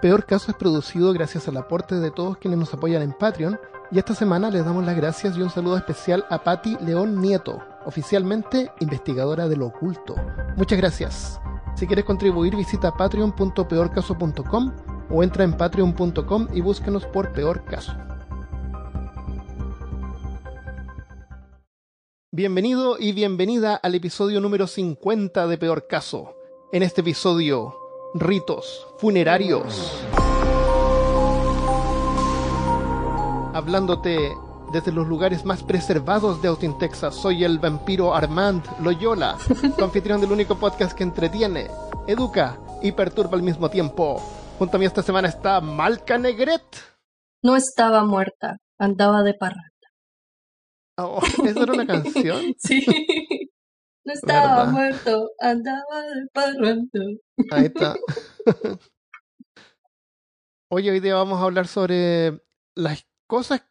Peor Caso es producido gracias al aporte de todos quienes nos apoyan en Patreon y esta semana les damos las gracias y un saludo especial a Patti León Nieto, oficialmente investigadora del oculto. Muchas gracias. Si quieres contribuir visita patreon.peorcaso.com o entra en patreon.com y búsquenos por Peor Caso. Bienvenido y bienvenida al episodio número 50 de Peor Caso. En este episodio, ritos funerarios. Hablándote desde los lugares más preservados de Austin, Texas, soy el vampiro Armand Loyola, tu anfitrión del único podcast que entretiene, educa y perturba al mismo tiempo. Junto a mí esta semana está Malca Negret. No estaba muerta, andaba de parranda. Oh, ¿Esa era una canción? Sí. No estaba ¿Verdad? muerto, andaba de parranda. Ahí está. Hoy hoy día vamos a hablar sobre las cosas,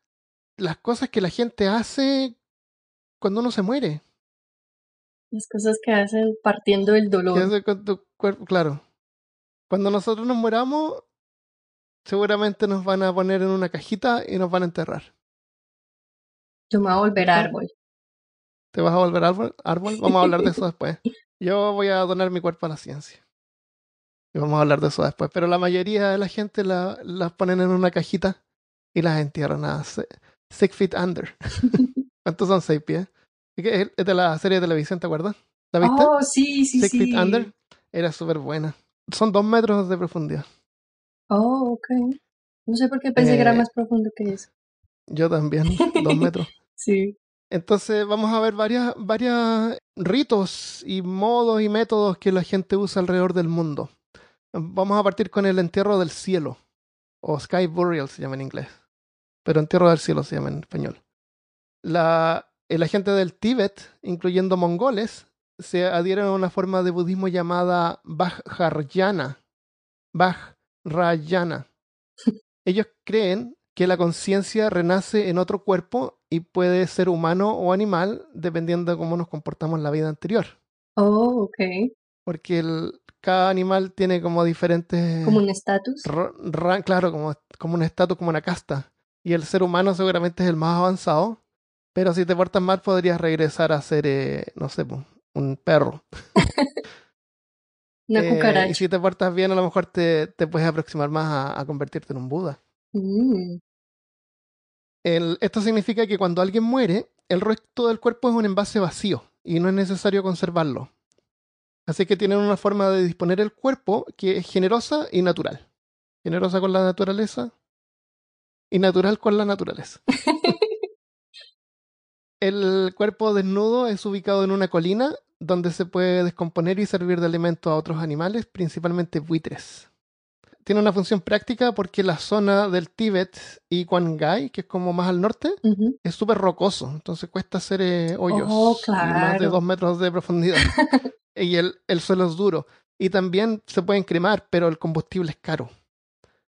las cosas que la gente hace cuando uno se muere. Las cosas que hacen partiendo el ¿Qué dolor. hace con tu cuerpo? Claro. Cuando nosotros nos muramos, seguramente nos van a poner en una cajita y nos van a enterrar. Yo me voy a volver árbol. ¿Te vas a volver árbol? árbol? Vamos a hablar de eso después. Yo voy a donar mi cuerpo a la ciencia. Y vamos a hablar de eso después. Pero la mayoría de la gente la- las ponen en una cajita y las entierran a six feet under. ¿Cuántos son seis pies? Es de la serie de televisión, ¿te acuerdas? ¿La viste? Oh, sí, sí, six sí. feet under. Era súper buena. Son dos metros de profundidad. Oh, ok. No sé por qué pensé que era Eh, más profundo que eso. Yo también, dos metros. Sí. Entonces vamos a ver varias, varias ritos y modos y métodos que la gente usa alrededor del mundo. Vamos a partir con el entierro del cielo, o sky burial se llama en inglés, pero entierro del cielo se llama en español. La, la gente del Tíbet, incluyendo mongoles, se adhieren a una forma de budismo llamada Vajrayana. Vajrayana. Ellos creen que la conciencia renace en otro cuerpo y puede ser humano o animal dependiendo de cómo nos comportamos en la vida anterior. Oh, ok. Porque el- cada animal tiene como diferentes... Como un estatus. claro, como, como un estatus, como una casta. Y el ser humano seguramente es el más avanzado. Pero si te portas mal podrías regresar a ser, eh, no sé, un perro. Una Eh, y cucaracha. si te portas bien a lo mejor te, te puedes aproximar más a- a convertirte en un Buda. Mm. El- esto significa que cuando alguien muere, el resto del cuerpo es un envase vacío y no es necesario conservarlo. Así que tienen una forma de disponer el cuerpo que es generosa y natural. Generosa con la naturaleza y natural con la naturaleza. el cuerpo desnudo es ubicado en una colina donde se puede descomponer y servir de alimento a otros animales, principalmente buitres. Tiene una función práctica porque la zona del Tíbet y Kwangai, que es como más al norte, es súper rocoso, entonces cuesta hacer eh, hoyos Oh, y más de claro. dos metros de profundidad. y el, el suelo es duro. Y también se pueden cremar, pero el combustible es caro.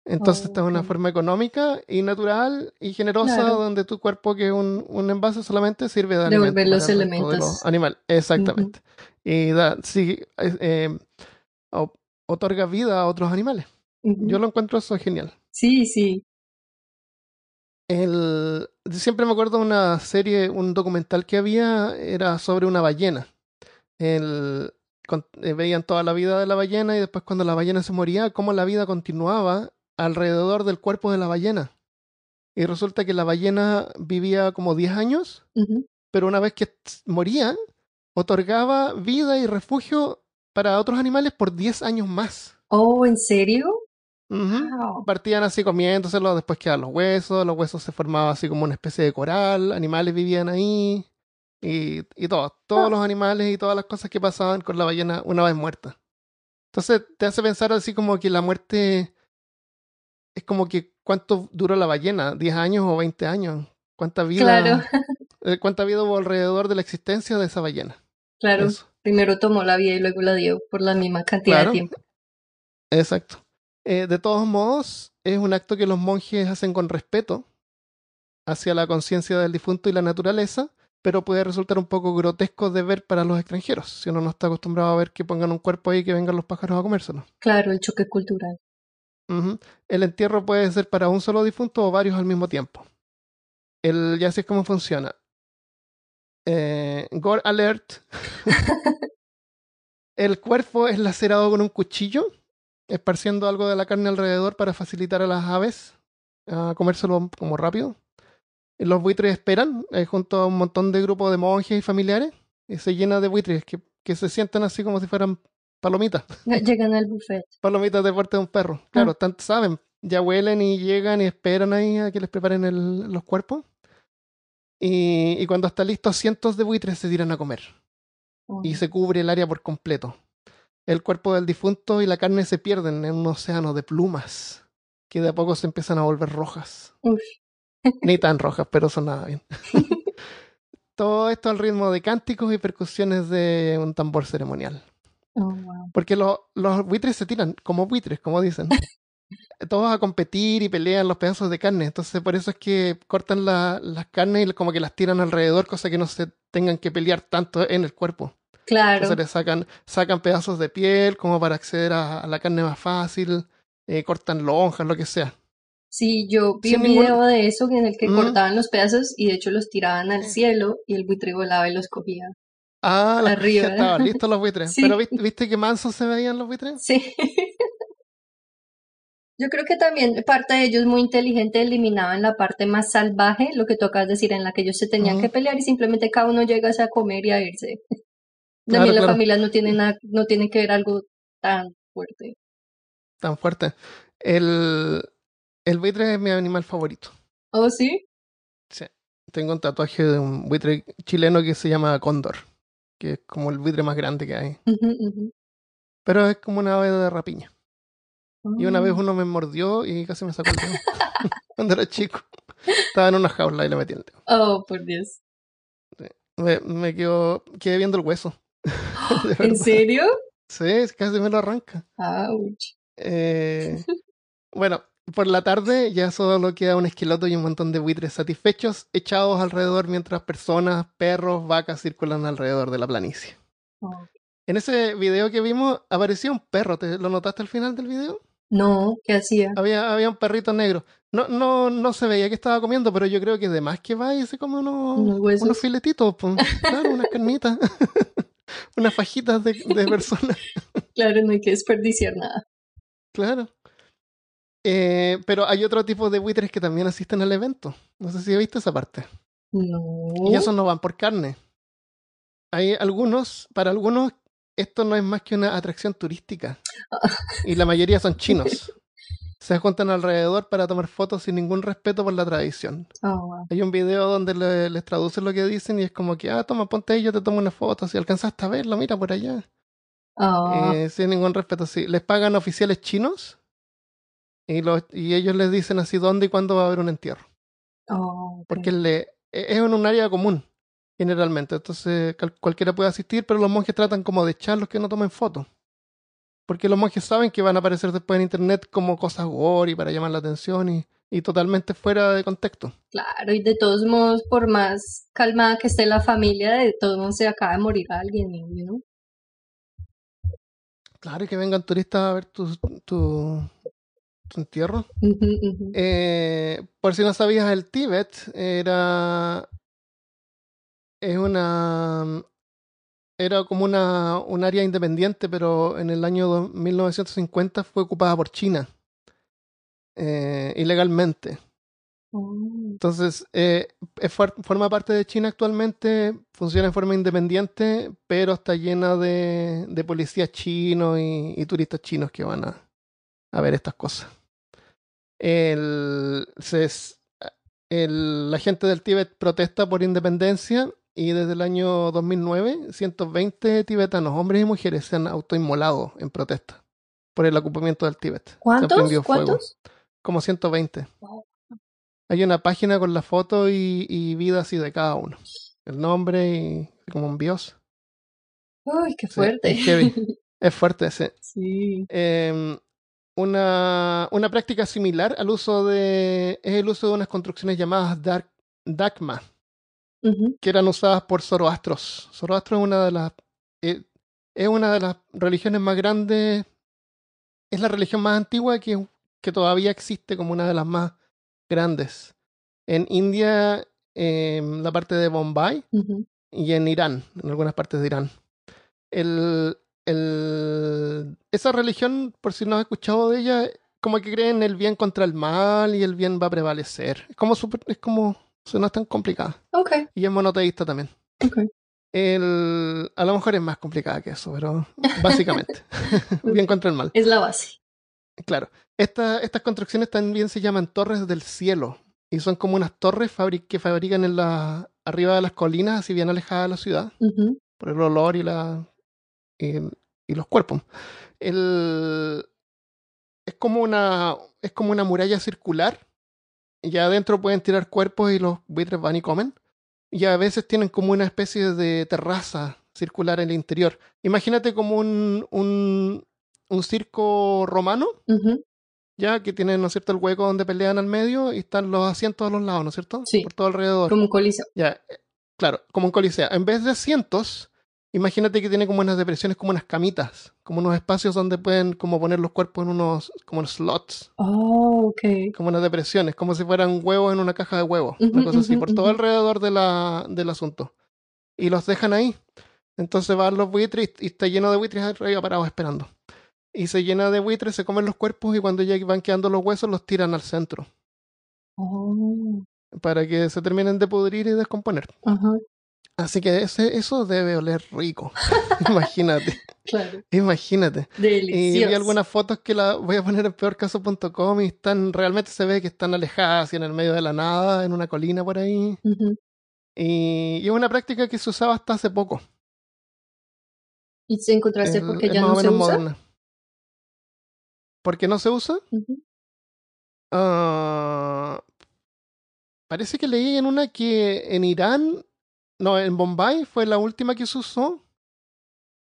Entonces Oh, esta es una forma económica y natural y generosa Claro. donde tu cuerpo, que es un, un envase, solamente sirve de Devolver alimento los para el resto de elementos. los animales. Exactamente. Y da, sí, eh, otorga vida a otros animales. Yo lo encuentro eso genial. Sí, sí. El, siempre me acuerdo de una serie, un documental que había, era sobre una ballena. El, con- eh, veían toda la vida de la ballena y después cuando la ballena se moría, cómo la vida continuaba alrededor del cuerpo de la ballena. Y resulta que la ballena vivía como 10 años, pero una vez que moría, otorgaba vida y refugio para otros animales por 10 años más. Oh, ¿en serio? Wow. partían así comiéndoselo, después quedaban los huesos, los huesos se formaban así como una especie de coral, animales vivían ahí y, y todo, todos Ah. los animales y todas las cosas que pasaban con la ballena una vez muerta. Entonces te hace pensar así como que la muerte es como que cuánto duró la ballena, 10 años o 20 años, cuánta vida, Claro, eh, cuánta vida hubo alrededor de la existencia de esa ballena. claro. Eso. Primero tomó la vida y luego la dio por la misma cantidad Claro. de tiempo. Exacto. Eh, de todos modos, es un acto que los monjes hacen con respeto hacia la conciencia del difunto y la naturaleza, pero puede resultar un poco grotesco de ver para los extranjeros, si uno no está acostumbrado a ver que pongan un cuerpo ahí y que vengan los pájaros a comérselo. Claro, el choque cultural. El entierro puede ser para un solo difunto o varios al mismo tiempo. El, ya sé cómo funciona. Eh, gore alert. el cuerpo es lacerado con un cuchillo, esparciendo algo de la carne alrededor para facilitar a las aves a comérselo como rápido. Los buitres esperan eh, junto a un montón de grupos de monjes y familiares y se llena de buitres que, que se sientan así como si fueran palomitas Llegan al buffet. palomitas de parte de un perro. Claro, tanto saben, ya huelen y llegan y esperan ahí a que les preparen el- los cuerpos. Y, y cuando está listo, cientos de buitres se tiran a comer Oh, y se cubre el área por completo. El cuerpo del difunto y la carne se pierden en un océano de plumas que de a poco se empiezan a volver rojas. Uf. Ni tan rojas, pero sonaba bien. Todo esto al ritmo de cánticos y percusiones de un tambor ceremonial. Oh, wow. Porque lo- los buitres se tiran como buitres, como dicen. Todos a competir y pelean los pedazos de carne. Entonces, por eso es que cortan la- las carnes y como que las tiran alrededor, cosa que no se tengan que pelear tanto en el cuerpo. Claro. Entonces, le sacan, sacan pedazos de piel como para acceder a, a la carne más fácil. eh, cortan lonjas, lo que sea. Sí, yo vi Sin un ningún- video de eso en el que Mm. cortaban los pedazos y de hecho los tiraban al cielo y el buitre volaba y los cogía. Ah, la- Arriba. ya estaban listos los buitres. Sí. Pero ¿viste, ¿viste que mansos se veían los buitres? Sí. Yo creo que también parte de ellos muy inteligente eliminaban la parte más salvaje, lo que tocas decir, en la que ellos se tenían que pelear y simplemente cada uno llega a comer y a irse. Claro, También la claro. familia no tiene nada, no tiene que ver algo tan fuerte. Tan fuerte. El, el buitre es mi animal favorito. ¿Oh, sí? Sí. Tengo un tatuaje de un buitre chileno que se llama Cóndor, que es como el buitre más grande que hay. Pero es como una ave de rapiña. Y una vez Ah. uno me mordió y casi me sacó el dedo. Cuando era chico. Estaba en una jaula y le metí el dedo. Oh, por Dios. Me, me quedó, quedé viendo el hueso. ¿En serio? Sí, casi me lo arranca. Ouch. Eh, bueno, por la tarde ya solo queda un esqueleto y un montón de buitres satisfechos echados alrededor mientras personas, perros, vacas circulan alrededor de la planicie. Oh. En ese video que vimos aparecía un perro, ¿te lo notaste al final del video? No, ¿qué hacía? Había, había un perrito negro. No, no, no se veía que estaba comiendo, pero yo creo que de más que va y se come unos, Unos unos filetitos, pues. claro, unas carnitas, unas fajitas de, de personas, Claro, no hay que desperdiciar nada. claro. Eh, pero hay otro tipo de buitres que también asisten al evento. No sé si viste esa parte. No. Y esos no van por carne. Hay algunos, para algunos, esto no es más que una atracción turística. Y la mayoría son chinos. Se juntan alrededor para tomar fotos sin ningún respeto por la tradición. Oh, wow. Hay un video donde le- les traducen lo que dicen y es como que, ah, toma, ponte ahí, yo te tomo una foto. Si alcanzaste a verlo, mira por allá. Oh, Eh, sin ningún respeto, sí. Les pagan oficiales chinos y, los, y ellos les dicen así dónde y cuándo va a haber un entierro. oh, ok. Porque le, e- es en un área común, generalmente. Entonces cualquiera puede asistir, pero los monjes tratan como de echar los que no tomen fotos. Porque los monjes saben que van a aparecer después en internet como cosas gore y para llamar la atención y, y totalmente fuera de contexto. Claro, y de todos modos, por más calmada que esté la familia, de todos modos se acaba de morir alguien, ¿no? Claro, y que vengan turistas a ver tu, tu, tu entierro. Eh, por si no sabías, el Tíbet era. Es una. Era como una, un área independiente, pero en el año dos- 1950 fue ocupada por China. eh, ilegalmente. Oh, Entonces, eh, es forma parte de China actualmente, funciona en forma independiente, pero está llena de, de policías chinos y, y turistas chinos que van a, a ver estas cosas. El, se el- la gente del Tíbet protesta por independencia y desde el año 2009, 120 tibetanos, hombres y mujeres, se han autoinmolado en protesta por el ocupamiento del Tíbet. Se ¿Cuántos? prendido fuego. ¿Cuántos? Como 120. Wow. Hay una página con la foto y, y vida así de cada uno. El nombre y como un bios. Uy, qué Sí, fuerte. es heavy. Es fuerte ese. Sí. Eh, una, una práctica similar al uso de. es el uso de unas construcciones llamadas dark, Dakma, Que eran usadas por Zoroastros. Zoroastro es una de las. eh, es una de las religiones más grandes. Es la religión más antigua que, que todavía existe como una de las más grandes. En India, en la parte de Bombay y en Irán, en algunas partes de Irán. El, el, esa religión, por si no has escuchado de ella, como que creen el bien contra el mal y el bien va a prevalecer. Es como súper, es como, o sea, no es tan complicada. Ok, Y es monoteísta también. ok. El, a lo mejor es más complicada que eso, pero básicamente. bien contra el mal. Es la base. Claro. Esta- estas construcciones también se llaman torres del cielo. Y son como unas torres que fabrican en la, arriba de las colinas, así bien alejadas de la ciudad, por el olor y, la, y, y los cuerpos. El, es, como una, es como una muralla circular. Y adentro pueden tirar cuerpos y los buitres van y comen. Y a veces tienen como una especie de terraza circular en el interior. Imagínate como un, un, un circo romano ya que tienen, ¿no es cierto?, el hueco donde pelean al medio y están los asientos a los lados, ¿no es cierto? Sí. Por todo alrededor. Como un coliseo. Ya, eh, claro, como un coliseo. En vez de asientos, imagínate que tiene como unas depresiones, como unas camitas, como unos espacios donde pueden como poner los cuerpos en unos, como unos slots, Oh, ok. como unas depresiones, como si fueran huevos en una caja de huevos, una cosa así, por todo alrededor de la, del asunto. Y los dejan ahí. Entonces van los buitres y está lleno de buitres arriba parados esperando. Y se llena de buitres, se comen los cuerpos y cuando ya van quedando los huesos los tiran al centro Oh, para que se terminen de pudrir y descomponer. ajá, Así que ese, eso debe oler rico. imagínate, claro. imagínate. Y Delicioso. vi algunas fotos que la voy a poner en peorcaso.com y están, realmente se ve que están alejadas y en el medio de la nada, en una colina por ahí. Y, y es una práctica que se usaba hasta hace poco. ¿Y se encontraste Es- porque ya más no o se usa? moderna. ¿Por qué no se usa? Ah, parece que leí en una que en Irán, no, en Bombay fue la última que se usó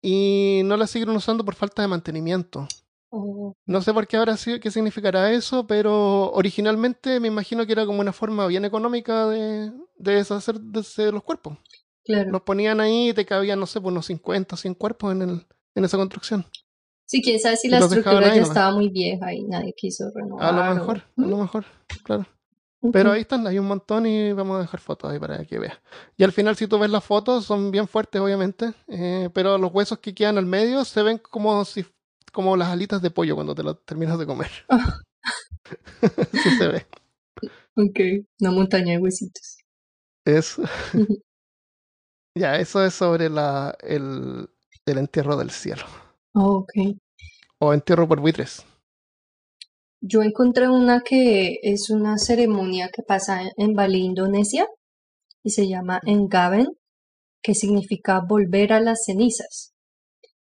y no la siguieron usando por falta de mantenimiento. Oh, No sé por qué habrá sido, qué significará eso, pero originalmente me imagino que era como una forma bien económica de, de deshacerse de los cuerpos. claro. Los ponían ahí y te cabían, no sé, pues unos 50, 100 cuerpos en, el, en esa construcción. Sí, quién sabe si la estructura ya nomás. estaba muy vieja y nadie quiso renovar. A lo o- mejor, a lo mejor, claro. Pero ahí están, hay un montón y vamos a dejar fotos ahí para que veas. Y al final, si tú ves las fotos, son bien fuertes, obviamente, eh, pero los huesos que quedan al medio se ven como si como las alitas de pollo cuando te las terminas de comer. Ah. Así se ve. Ok, una montaña de huesitos. Es, Ujú. ya, eso es sobre la, el, el entierro del cielo. Oh, ok. O entierro por buitres. Yo encontré una que es una ceremonia que pasa en- Bali, Indonesia, y se llama Engaben, que significa volver a las cenizas.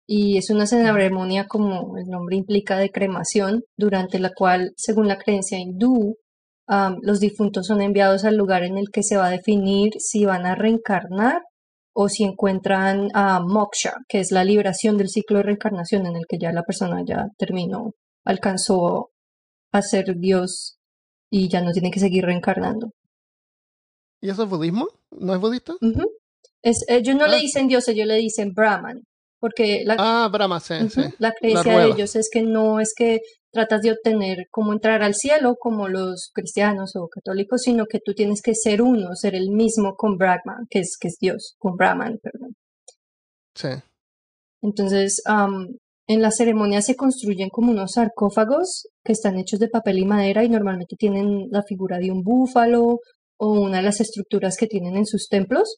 Y es una ceremonia, como el nombre implica, de cremación, durante la cual, según la creencia hindú, los difuntos son enviados al lugar en el que se va a definir si van a reencarnar o si encuentran a moksha, que es la liberación del ciclo de reencarnación en el que ya la persona ya terminó, alcanzó a ser Dios y ya no tiene que seguir reencarnando. ¿Y eso es budismo? ¿No es budista? Es, ellos no le Ah. dicen Dios, ellos le dicen Brahman, porque la, Ah, Brahma, sí, sí. la creencia de ellos es que no es que tratas de obtener como entrar al cielo como los cristianos o católicos, sino que tú tienes que ser uno, ser el mismo con Brahman, que es, que es Dios, con Brahman, perdón. Sí. Entonces, am, en la ceremonia se construyen como unos sarcófagos que están hechos de papel y madera y normalmente tienen la figura de un búfalo o una de las estructuras que tienen en sus templos.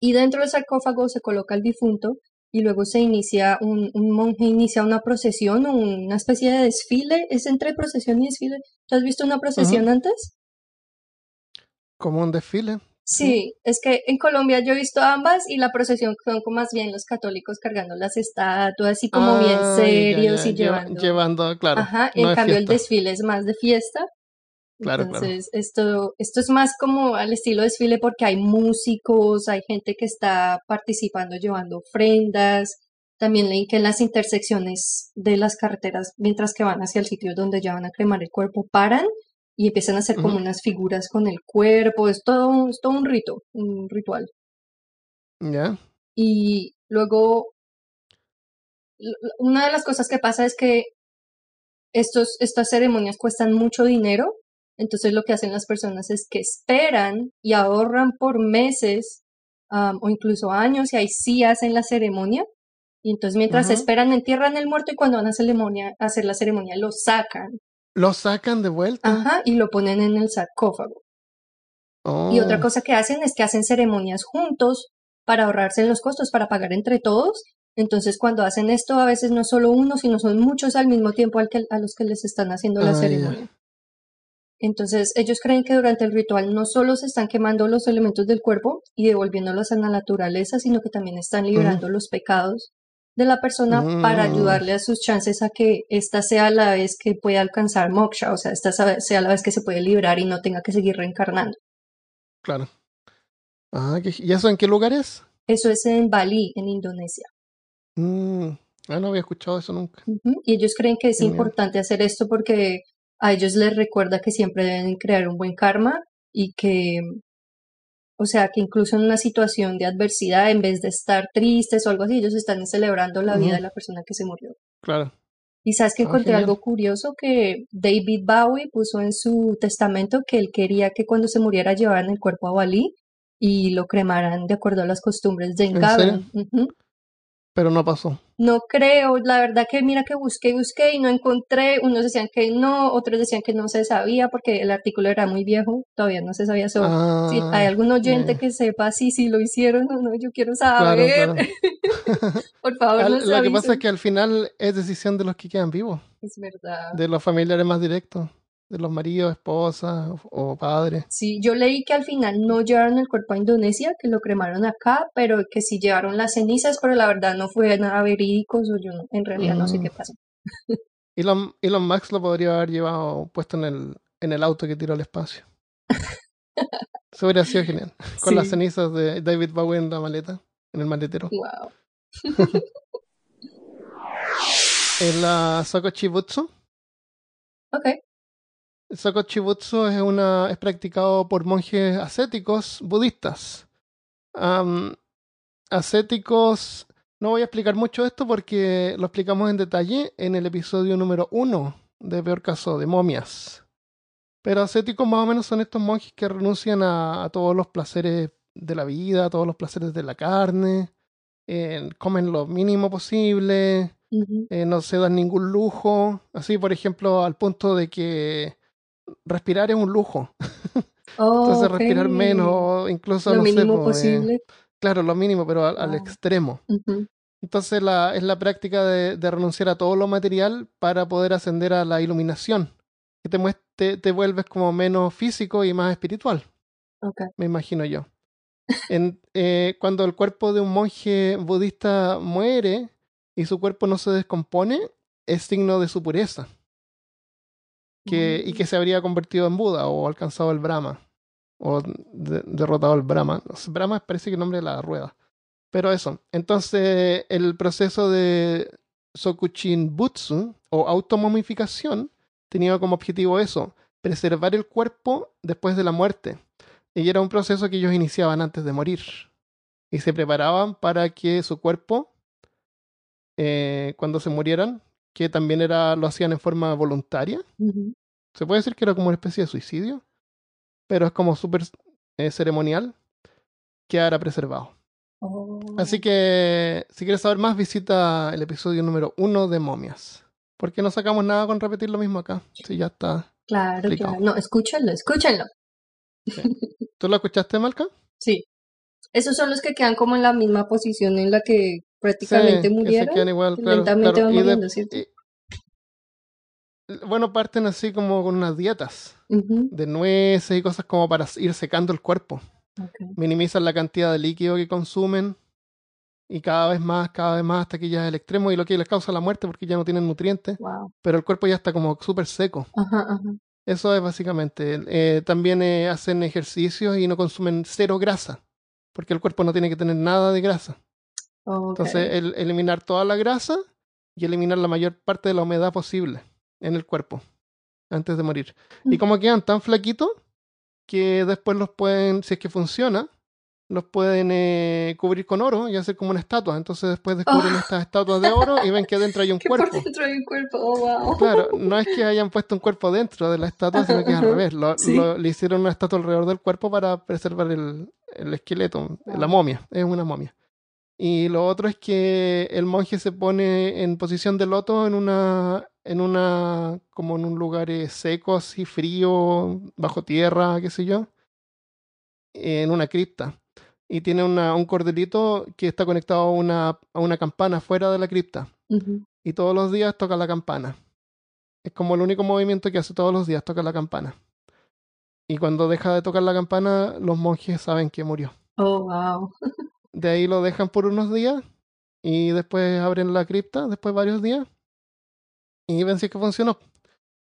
Y dentro del sarcófago se coloca el difunto y luego se inicia, un, un monje inicia una procesión o una especie de desfile. ¿Es entre procesión y desfile? ¿Tú has visto una procesión antes? Como un desfile. Sí, es que en Colombia yo he visto ambas y la procesión son como más bien los católicos cargando las estatuas y como bien Ah, serios ya, y lleva- llevando. llevando, claro. Ajá, no en cambio el desfile es más de fiesta. Claro, claro. Entonces, esto, esto es más como al estilo desfile porque hay músicos, hay gente que está participando llevando ofrendas. También leí que en las intersecciones de las carreteras, mientras que van hacia el sitio donde ya van a cremar el cuerpo, paran y empiezan a hacer como unas figuras con el cuerpo. Es todo, es todo un rito, un ritual. ¿Ya? Y luego, una de las cosas que pasa es que estos, estas ceremonias cuestan mucho dinero, entonces lo que hacen las personas es que esperan y ahorran por meses um, o incluso años y ahí sí hacen la ceremonia. Y entonces mientras esperan entierran el muerto y cuando van a, ceremonia, a hacer la ceremonia lo sacan. ¿Lo sacan de vuelta? Ajá, y lo ponen en el sarcófago. Y otra Oh, cosa que hacen es que hacen ceremonias juntos para ahorrarse los costos, para pagar entre todos. Entonces, cuando hacen esto, a veces no es solo uno, sino son muchos al mismo tiempo al que- a los que les están haciendo la Ah, ceremonia. Entonces, ellos creen que durante el ritual no solo se están quemando los elementos del cuerpo y devolviéndolos a la naturaleza, sino que también están liberando los pecados de la persona para Mm. ayudarle a sus chances a que esta sea la vez que pueda alcanzar moksha, o sea, esta sea la vez que se puede librar y no tenga que seguir reencarnando. claro. Ah, ¿qué- ¿y eso en qué lugar es? Eso es en Bali, en Indonesia. Mm, ah, no había escuchado eso nunca. Y ellos creen que es importante hacer esto porque a ellos les recuerda que siempre deben crear un buen karma y que, o sea, que incluso en una situación de adversidad, en vez de estar tristes o algo así, ellos están celebrando la vida de la persona que se murió. Claro. Y sabes que Ah, encontré algo curioso que David Bowie puso en su testamento que él quería que cuando se muriera llevaran el cuerpo a Bali y lo cremaran de acuerdo a las costumbres de ¿En Engaben. Ujú. Pero no pasó. No creo, la verdad que mira que busqué y busqué y no encontré, unos decían que no, otros decían que no se sabía porque el artículo era muy viejo, todavía no se sabía sobre. Ah, si hay algún oyente que sepa si si lo hicieron o no, yo quiero saber. claro. Por favor, nos Lo que pasa es que al final es decisión de los que quedan vivos, Es verdad. de los familiares más directos, de los maridos, esposas o, o padres. Sí, yo leí que al final no llevaron el cuerpo a Indonesia, que lo cremaron acá, pero que sí llevaron las cenizas, pero la verdad no fue nada verídico, o yo en realidad no sé Mm. qué pasó. Elon, Elon Musk lo podría haber llevado puesto en el, en el auto que tiró al espacio. Eso hubiera sido genial. Con las cenizas de David Bowie en la maleta, en el maletero. Wow. En la Sokochibutsu. Ok. El Sokochibutsu es, una, es practicado por monjes ascéticos budistas. Ascéticos, no voy a explicar mucho esto porque lo explicamos en detalle en el episodio número uno de Peor Caso de Momias. Pero ascéticos más o menos son estos monjes que renuncian a, a todos los placeres de la vida, a todos los placeres de la carne, eh, comen lo mínimo posible, eh, no se dan ningún lujo. Así, por ejemplo, al punto de que respirar es un lujo. Entonces, Ok. respirar menos, incluso, Lo no sé, mínimo po, eh, posible. claro, lo mínimo, pero al, al Wow. extremo. Entonces, la, es la práctica de, de renunciar a todo lo material para poder ascender a la iluminación. Que te, te, te vuelves como menos físico y más espiritual, Ok. me imagino yo. En, eh, cuando el cuerpo de un monje budista muere y su cuerpo no se descompone, es signo de su pureza. Que, y que se habría convertido en Buda o alcanzado el Brahma o de- derrotado el Brahma. Brahma parece que el nombre de la rueda. Pero eso. Entonces, el proceso de Sokuchin-butsu o automomificación tenía como objetivo eso, preservar el cuerpo después de la muerte. Y era un proceso que ellos iniciaban antes de morir. Y se preparaban para que su cuerpo, eh, cuando se murieran, que también era, lo hacían en forma voluntaria, se puede decir que era como una especie de suicidio, pero es como súper eh, ceremonial, quedara preservado. Oh. Así que si quieres saber más, visita el episodio número uno de Momias. Porque no sacamos nada con repetir lo mismo acá. Sí, ya está. Claro, explicado. claro. No, escúchenlo, escúchenlo. ¿Tú lo escuchaste, Malca? Sí. Esos son los que quedan como en la misma posición en la que prácticamente Sí, que se murieron. igual, claro, lentamente claro. van de- muriendo, ¿cierto? y- bueno, parten así como con unas dietas de nueces y cosas como para ir secando el cuerpo. Minimizan la cantidad de líquido que consumen y cada vez más, cada vez más hasta que ya es el extremo y lo que les causa la muerte porque ya no tienen nutrientes, Wow. pero el cuerpo ya está como súper seco. Ajá, ajá. Eso es básicamente. Eh, también eh, hacen ejercicios y no consumen cero grasa porque el cuerpo no tiene que tener nada de grasa. Entonces, el- eliminar toda la grasa y eliminar la mayor parte de la humedad posible en el cuerpo antes de morir. Y como quedan tan flaquitos que después los pueden, si es que funciona, los pueden eh, cubrir con oro y hacer como una estatua. Entonces después descubren Oh. estas estatuas de oro y ven que dentro hay un por cuerpo. dentro hay un cuerpo. Oh, wow. Claro, no es que hayan puesto un cuerpo dentro de la estatua, sino que es al revés. Lo, sí. lo- le hicieron una estatua alrededor del cuerpo para preservar el, el esqueleto, la momia, es una momia. Y lo otro es que el monje se pone en posición de loto en una, en una, como en un lugar eh, seco, así frío, bajo tierra, qué sé yo, en una cripta. Y tiene una, un cordelito que está conectado a una, a una campana fuera de la cripta y todos los días toca la campana. Es como el único movimiento que hace todos los días, toca la campana. Y cuando deja de tocar la campana, los monjes saben que murió. Oh, wow. De ahí lo dejan por unos días y después abren la cripta, después de varios días, y ven si es que funcionó.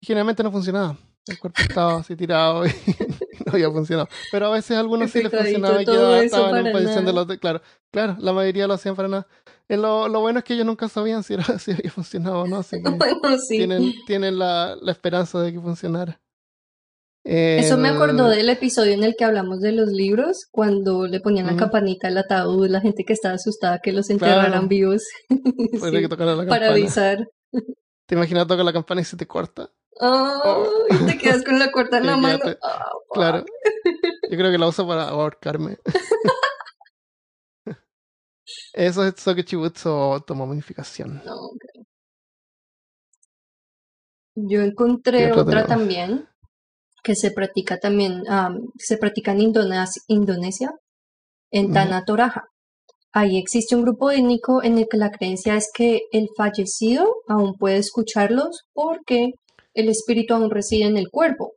Generalmente no funcionaba. El cuerpo estaba así tirado y no había funcionado. Pero a veces a algunos sí les funcionaba y quedaba, estaban en posición de nada. lote. Claro, claro, la mayoría lo hacían para nada. Eh, lo, lo bueno es que ellos nunca sabían si, era, si había funcionado o no, así que Bueno, sí. tienen, tienen la, la esperanza de que funcionara. Eso me acordó del episodio en el que hablamos de los libros, cuando le ponían la campanita al ataúd, la gente que estaba asustada que los enterraran Claro. vivos. Puede Sí, que la para avisar. ¿Te imaginas tocar la campana y se te corta? Oh, y te quedas con la cuerda en la mano. fuck. Claro. Yo creo que la uso para ahorcarme. Eso es Sokechibutsu o tomomificación. No, ok. Yo ¿Qué encontré otra otra tenemos? también que se practica también, am, se practica en Indonesia, Indonesia en Ujú. Tanah Toraja. Ahí existe un grupo étnico en el que la creencia es que el fallecido aún puede escucharlos porque el espíritu aún reside en el cuerpo.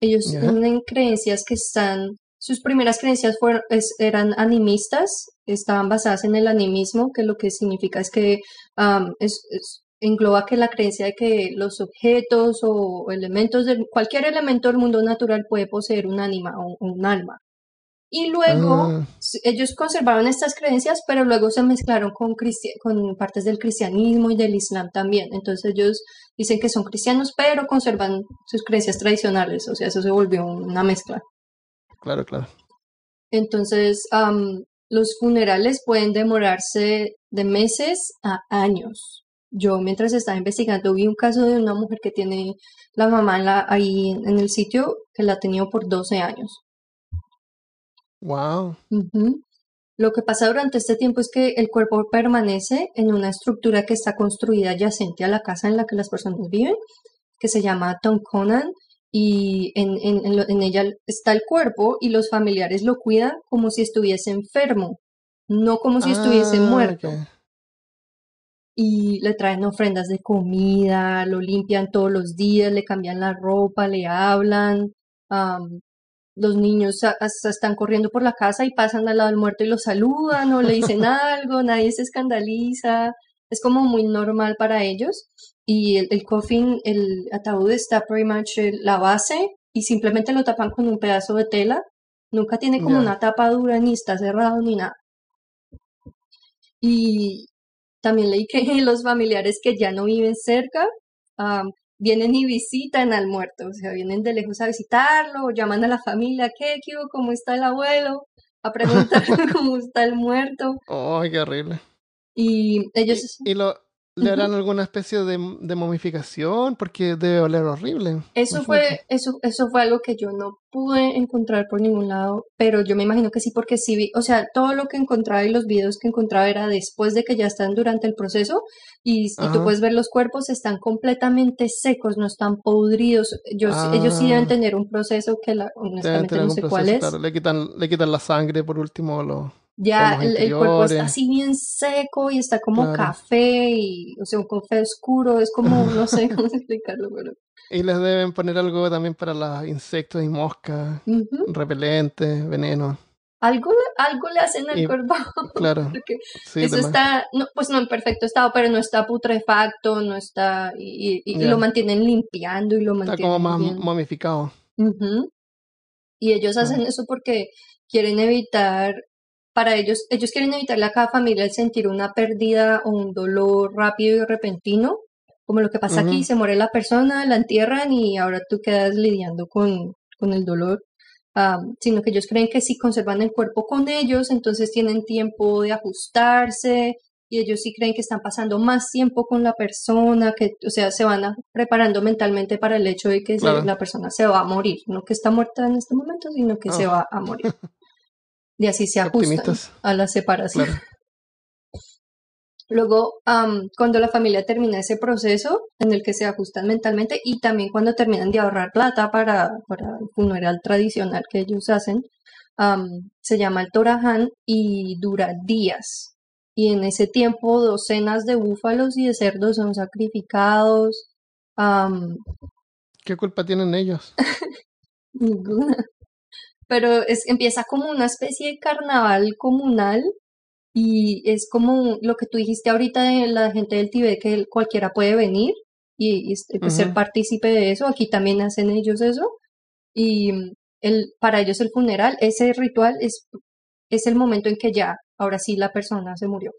Ellos tienen creencias que están, sus primeras creencias fueron, es- eran animistas, estaban basadas en el animismo, que lo que significa es que am, es- es- engloba que la creencia de que los objetos o elementos de cualquier elemento del mundo natural puede poseer un ánima o un alma. Y luego Ah, ellos conservaron estas creencias, pero luego se mezclaron con, con partes del cristianismo y del islam también. Entonces ellos dicen que son cristianos, pero conservan sus creencias tradicionales. O sea, eso se volvió una mezcla. claro, claro. Entonces, am, los funerales pueden demorarse de meses a años. Yo mientras estaba investigando vi un caso de una mujer que tiene la mamá en la- ahí en el sitio que la ha tenido por 12 años. Wow. Lo que pasa durante este tiempo es que el cuerpo permanece en una estructura que está construida adyacente a la casa en la que las personas viven, que se llama Tonkonan, y en, en- en lo- en ella está el cuerpo y los familiares lo cuidan como si estuviese enfermo, no como si estuviese Ah, muerto. Y le traen ofrendas de comida, lo limpian todos los días, le cambian la ropa, le hablan. am, los niños hasta están corriendo por la casa y pasan al lado del muerto y lo saludan o le dicen algo, nadie se escandaliza. Es como muy normal para ellos. Y el, el coffin, el ataúd está pretty much la base y simplemente lo tapan con un pedazo de tela. Nunca tiene como una tapa dura, ni está cerrado, ni nada. Y también leí que los familiares que ya no viven cerca vienen y visitan al muerto, o sea, vienen de lejos a visitarlo, o llaman a la familia, ¿qué, qué? ¿Cómo está el abuelo? A preguntar cómo está el muerto. Oh, qué horrible. Y ellos, ¿Y lo, le harán alguna especie de, de momificación? Porque debe oler horrible. eso fue, eso, eso fue algo que yo no pude encontrar por ningún lado, pero yo me imagino que sí, porque sí vi, o sea, todo lo que encontraba y los videos que encontraba era después de que ya están durante el proceso y, y tú puedes ver los cuerpos están completamente secos, no están podridos. Ellos, ellos sí deben Ah. tener un proceso que la, honestamente no sé cuál proceso, es. claro. Le quitan, le quitan la sangre por último. Lo... Ya el, el cuerpo está así bien seco y está como Claro. café y, o sea, un café oscuro, es como, no sé cómo explicarlo, pero. Y les deben poner algo también para los insectos y moscas, Ujú. repelentes, veneno. Algo, le- algo le hacen al Y- cuerpo, Claro. porque Sí, eso demás. está, no, pues no en perfecto estado, pero no está putrefacto, no está, y, y- y Ya. lo mantienen limpiando y lo Está mantienen como más bien. momificado. Ujú. Y ellos hacen eso porque quieren evitar, para ellos, ellos quieren evitarle a cada familia el sentir una pérdida o un dolor rápido y repentino, como lo que pasa aquí, se muere la persona, la entierran y ahora tú quedas lidiando con, con el dolor. am, sino que ellos creen que si conservan el cuerpo con ellos, entonces tienen tiempo de ajustarse y ellos sí creen que están pasando más tiempo con la persona, que, o sea, se van a- preparando mentalmente para el hecho de que Claro. la persona se va a morir, no que está muerta en este momento, sino que se Ah. va a morir. Y así se ajustan a la separación. Claro. Luego, cuando la familia termina ese proceso en el que se ajustan mentalmente y también cuando terminan de ahorrar plata para, para el funeral tradicional que ellos hacen, se llama el Torahan y dura días. Y en ese tiempo docenas de búfalos y de cerdos son sacrificados. ¿Qué culpa tienen ellos? Ninguna. Pero es, empieza como una especie de carnaval comunal y es como lo que tú dijiste ahorita de la gente del Tíbet, que cualquiera puede venir y, y pues, ser partícipe de eso. Aquí también hacen ellos eso. Y mm, el, para ellos el funeral, ese ritual es, es el momento en que ya, ahora sí, la persona se murió.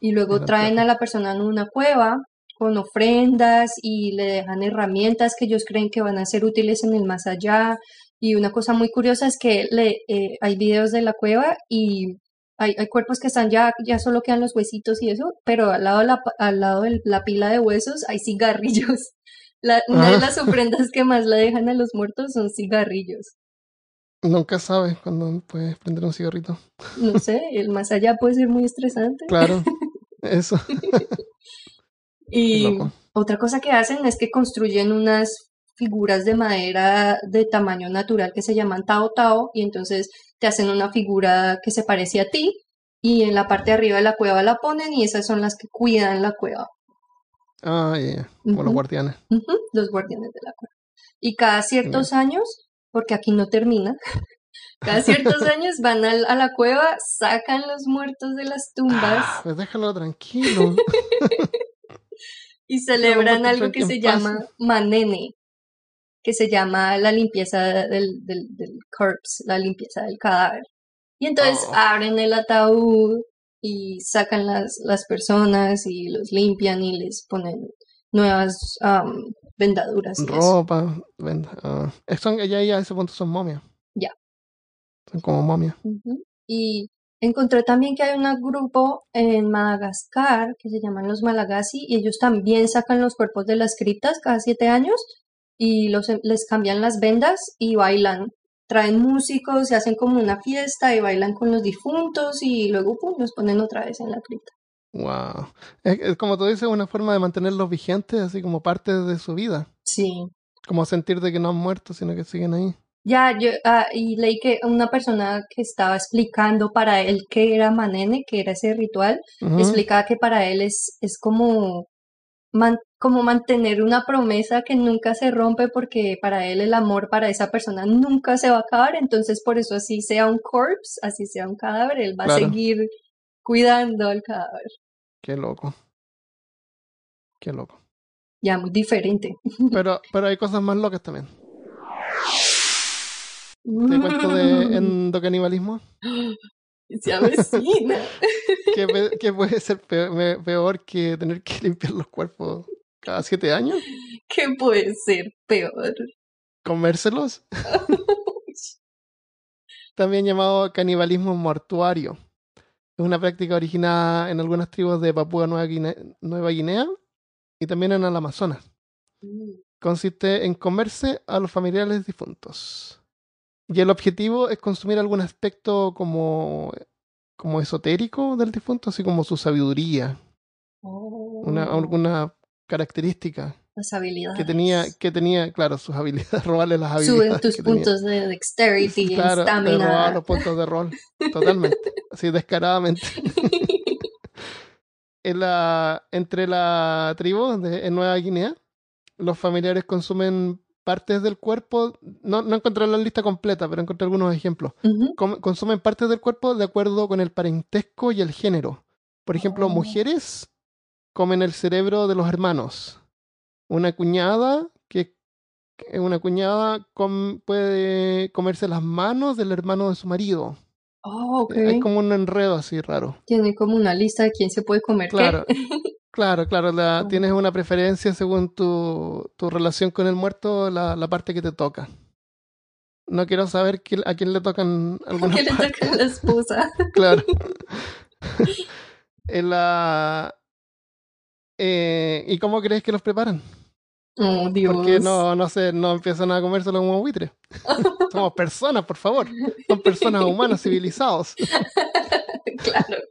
Y luego traen a la persona en una cueva con ofrendas y le dejan herramientas que ellos creen que van a ser útiles en el más allá. Y una cosa muy curiosa es que le, eh, hay videos de la cueva y hay, hay cuerpos que están ya, ya solo quedan los huesitos y eso, pero al lado de la, al lado de la pila de huesos hay cigarrillos. La, una de Ah. las ofrendas que más le dejan a los muertos son cigarrillos. Nunca sabes cuándo puedes prender un cigarrito. No sé, el más allá puede ser muy estresante. Claro. Eso. Y otra cosa que hacen es que construyen unas figuras de madera de tamaño natural que se llaman Tao Tao y entonces te hacen una figura que se parece a ti y en la parte de arriba de la cueva la ponen y esas son las que cuidan la cueva, Ah, ya, ya. Como los guardianes. Los guardianes de la cueva. Y cada ciertos años, porque aquí no termina, cada ciertos años van al- a, la cueva, sacan los muertos de las tumbas Ah, pues déjalo tranquilo. y celebran algo que se paz. llama manene, que se llama la limpieza del, del, del corpse, la limpieza del cadáver. Y entonces Oh. abren el ataúd y sacan las, las personas y los limpian y les ponen nuevas am, vendaduras. y. Ropa, venda. ah. Son, ya, ya a ese punto son momias. Ya. Son como momias. Y encontré también que hay un grupo en Madagascar que se llaman los Malagasy y ellos también sacan los cuerpos de las criptas cada siete años y los, les cambian las vendas y bailan. Traen músicos, se hacen como una fiesta y bailan con los difuntos y luego pum, los ponen otra vez en la cripta. Wow. Es, es como tú dices, una forma de mantenerlos vigentes, así como parte de su vida. Sí. Como sentir de que no han muerto, sino que siguen ahí. Ya, yo ah, y leí que una persona que estaba explicando para él qué era Manene, que era ese ritual, explicaba que para él es, es como, man- como mantener una promesa que nunca se rompe porque para él el amor para esa persona nunca se va a acabar, entonces por eso así sea un corpse, así sea un cadáver, él va a seguir cuidando al cadáver. Qué loco. Qué loco. Ya, muy diferente. Pero, pero hay cosas más locas también. Te cuento de endocanibalismo. Se avecina. que, pe- que puede ser peor, que tener que limpiar los cuerpos cada siete años. ¿Qué puede ser peor? Comérselos. También llamado canibalismo mortuario. Es una práctica originada en algunas tribus de Papúa Nueva Guinea, Nueva Guinea y también en el Amazonas. Consiste en comerse a los familiares difuntos. Y el objetivo es consumir algún aspecto como, como esotérico del difunto, así como su sabiduría, Oh, una, alguna característica las habilidades. que tenía, que tenía, claro, sus habilidades, robarle las habilidades. Suben tus tenía. puntos de dexterity, Claro, le robaba stamina. los puntos de rol. Totalmente. así descaradamente. En la, entre la tribu de, en Nueva Guinea, los familiares consumen partes del cuerpo. No, no encontré la lista completa, pero encontré algunos ejemplos. Consumen partes del cuerpo de acuerdo con el parentesco y el género. Por ejemplo, Oh. mujeres comen el cerebro de los hermanos. Una cuñada que que una cuñada com- puede comerse las manos del hermano de su marido. Oh, ok. Hay como un enredo así raro. Tiene como una lista de quién se puede comer qué. Claro, claro, la- tienes una preferencia según tu, tu relación con el muerto, la, la parte que te toca. No quiero saber a quién le tocan algunas Que le partes. toca a la esposa. Claro. En la... Eh, ¿Y cómo crees que los preparan? Oh, Dios. Porque no, no sé, no empiezan a comérselo como buitres. Somos personas, por favor. Son personas humanas, civilizados. Claro, claro.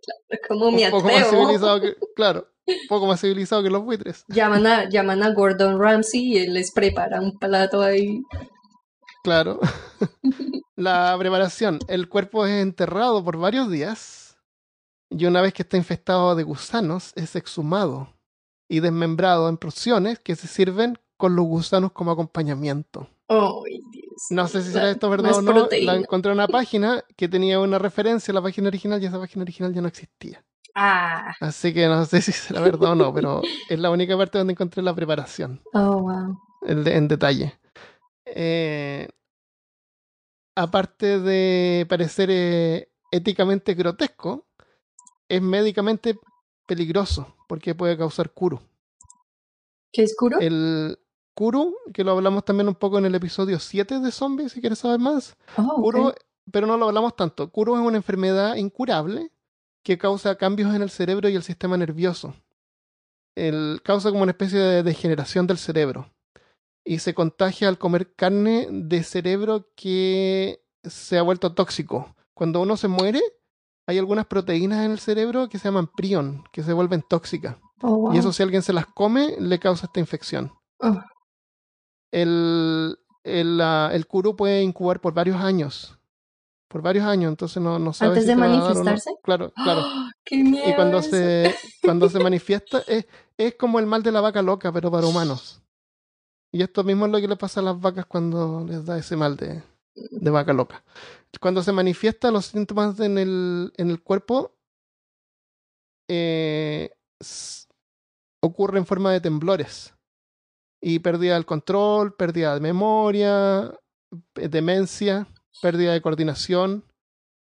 ¿Cómo me Un poco más civilizado que, claro, poco más civilizado que los buitres. Llaman a, llaman a Gordon Ramsay y él les prepara un plato ahí. Claro. La preparación. El cuerpo es enterrado por varios días y una vez que está infectado de gusanos es exhumado y desmembrado en porciones que se sirven con los gusanos como acompañamiento. Dios. No sé si será esto verdad o no. proteína. La encontré en una página que tenía una referencia a la página original y esa página original ya no existía. Ah, Así que no sé si será verdad o no, pero es la única parte donde encontré la preparación oh, wow. en, en detalle. Eh, aparte de parecer eh, éticamente grotesco, es médicamente peligroso porque puede causar kuru. ¿Qué es curo? El kuru, que lo hablamos también un poco en el episodio 7 de zombies, si quieres saber más. Oh. Kuru, pero no lo hablamos tanto. Kuru es una enfermedad incurable que causa cambios en el cerebro y el sistema nervioso. El, causa como una especie de degeneración del cerebro. Y se contagia al comer carne de cerebro que se ha vuelto tóxico. Cuando uno se muere, hay algunas proteínas en el cerebro que se llaman prion, que se vuelven tóxicas. Oh, wow. Y eso si alguien se las come, le causa esta infección. Oh, El, el, ah, el kuru puede incubar por varios años. Por varios años, entonces no, no sabes ¿Antes si de no. manifestarse? Claro, claro. ¡Qué miedo! Y cuando eso! se, cuando se manifiesta, es, es como el mal de la vaca loca, pero para humanos. Y esto mismo es lo que le pasa a las vacas cuando les da ese mal de, de vaca loca. Cuando se manifiesta los síntomas en el, en el cuerpo, eh, ocurre en forma de temblores. Y pérdida del control, pérdida de memoria, eh, demencia, pérdida de coordinación.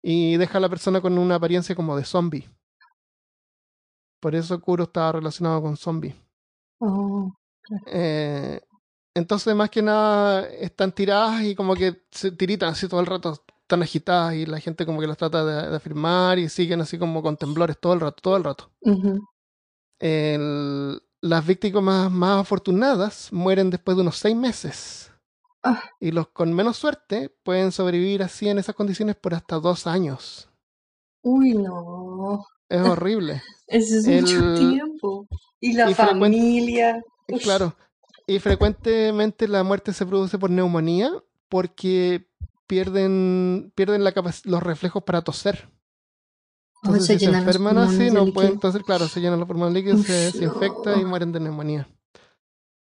Y deja a la persona con una apariencia como de zombie. Por eso Kuro estaba relacionado con zombie. Oh, Eh, entonces, más que nada, están tiradas y como que se tiritan así todo el rato, están agitadas y la gente como que las trata de, de afirmar y siguen así como con temblores todo el rato, todo el rato. El- las víctimas más afortunadas mueren después de unos seis meses. Ah. Y los con menos suerte pueden sobrevivir así en esas condiciones por hasta dos años. Uy, no. Es horrible. Eso es El- mucho tiempo. Y la y familia. Claro. Y frecuentemente la muerte se produce por neumonía porque pierden, pierden la los reflejos para toser. Oh, Entonces, se si se enferman así, no líquido. pueden toser. Claro, se llenan los pulmones líquidos, se, Uf, se infecta y mueren de neumonía.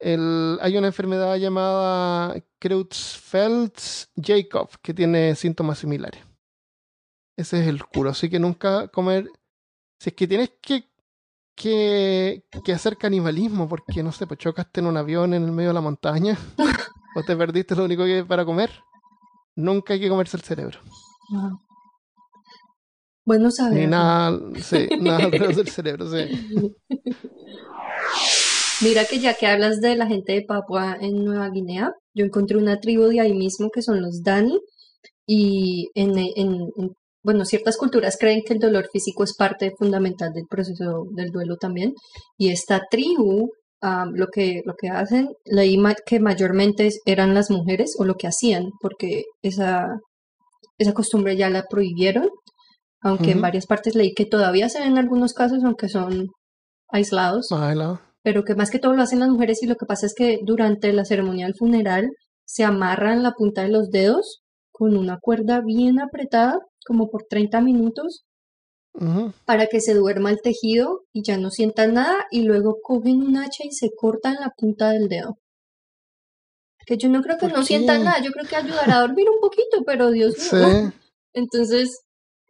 El, hay una enfermedad llamada Creutzfeldt-Jakob que tiene síntomas similares. Ese es el curo. Así que nunca comer. Si es que tienes que, que, que hacer canibalismo, porque no sé, pues chocaste en un avión en el medio de la montaña o te perdiste lo único que hay para comer, nunca hay que comerse el cerebro. Bueno Ni saber. nada, sí, nada alrededor del cerebro, sí. Mira que ya que hablas de la gente de Papua en Nueva Guinea, yo encontré una tribu de ahí mismo que son los Dani y en, en- en- bueno, ciertas culturas creen que el dolor físico es parte fundamental del proceso del duelo también. Y esta tribu ah, lo que lo que hacen leí ma- que mayormente eran las mujeres o lo que hacían porque esa esa costumbre ya la prohibieron aunque en varias partes leí que todavía se ven en algunos casos aunque son aislados. Más helado. Pero que más que todo lo hacen las mujeres y lo que pasa es que durante la ceremonia del funeral se amarran la punta de los dedos con una cuerda bien apretada, como por 30 minutos, para que se duerma el tejido y ya no sientan nada y luego cogen un hacha y se cortan la punta del dedo. Que yo no creo que ¿Por no sientan qué? nada, yo creo que ayudará a dormir un poquito, pero Dios mío. Sí. Entonces,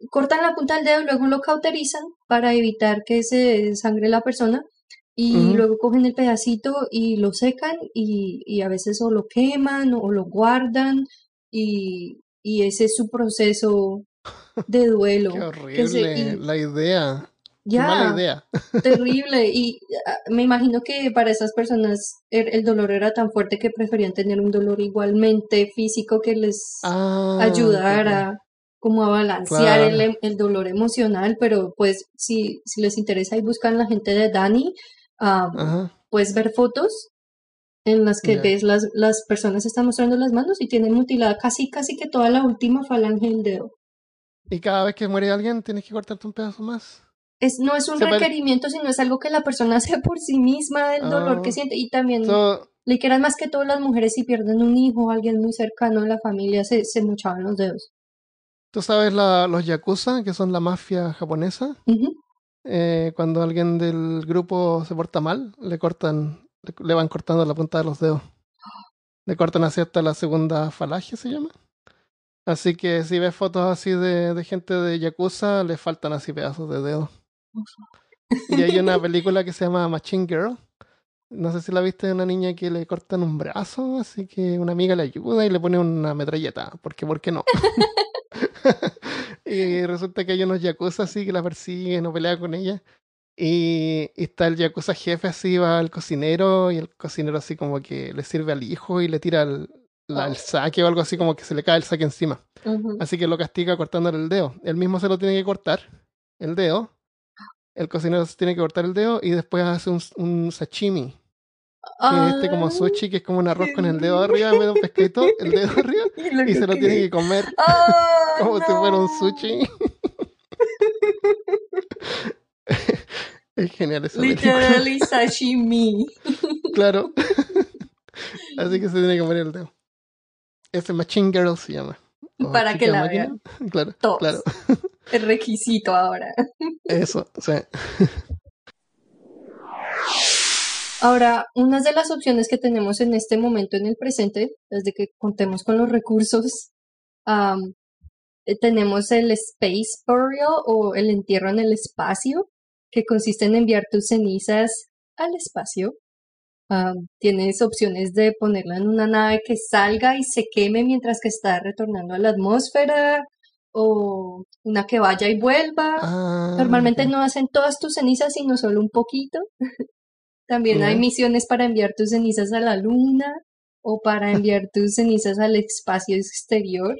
cortan la punta del dedo, luego lo cauterizan para evitar que se sangre la persona y luego cogen el pedacito y lo secan y, y a veces o lo queman o lo guardan y, y ese es su proceso de duelo. Qué se- horrible y- la idea. Qué mala Ya, idea. terrible. Y ah, me imagino que para esas personas el, el dolor era tan fuerte que preferían tener un dolor igualmente físico que les Ah, ayudara como a balancear el, claro. em- el dolor emocional, pero pues si, si les interesa y buscan la gente de Dani, Ajá. puedes ver fotos en las que Ya. ves las, las personas están mostrando las manos y tienen mutilada casi casi que toda la última falange del dedo. Y cada vez que muere alguien tienes que cortarte un pedazo más. Es, no es un Se requerimiento, sino es algo que la persona hace por sí misma, del dolor que Ah. siente. Y también, So, literal, más que todas las mujeres, si pierden un hijo o alguien muy cercano en la familia, se, se mochaban los dedos. ¿Tú sabes la- los yakuza, que son la mafia japonesa? Ujú. Eh, cuando alguien del grupo se porta mal, le cortan, le, le van cortando la punta de los dedos. Le cortan así hasta la segunda falange, se llama. Así que si ves fotos así de, de gente de yakuza, le faltan así pedazos de dedo. Y hay una película que se llama Machine Girl. No sé si la viste de una niña que le cortan un brazo, así que una amiga le ayuda y le pone una metralleta. Porque, ¿por qué no? y resulta que hay unos yakuza así que la persiguen o pelean con ella. Y, y está el yakuza jefe así, va al cocinero y el cocinero así como que le sirve al hijo y le tira el, la- el Oh. saque o algo así como que se le cae el saque encima. Así que lo castiga cortándole el dedo. Él mismo se lo tiene que cortar, el dedo. El cocinero se tiene que cortar el dedo y después hace un, un sashimi. Que es este como Ay, sushi, que es como un arroz con el dedo arriba en vez de un pescadito, el dedo arriba, y se lo tiene que comer ¡Ah, como si fuera un sushi. es genial película. Literally sashimi. Claro. Así que se tiene que comer el dedo. Ese Machine Girl se llama. O Para que la máquina. vean Claro, todos. claro. El requisito ahora. Eso, sí. Ahora, una de las opciones que tenemos en este momento en el presente, desde que contemos con los recursos, eh, tenemos el Space Burial o el entierro en el espacio, que consiste en enviar tus cenizas al espacio. Am, tienes opciones de ponerla en una nave que salga y se queme mientras que está retornando a la atmósfera, o una que vaya y vuelva. Ah, Normalmente no hacen todas tus cenizas, sino solo un poquito. También hay misiones para enviar tus cenizas a la luna o para enviar tus cenizas al espacio exterior.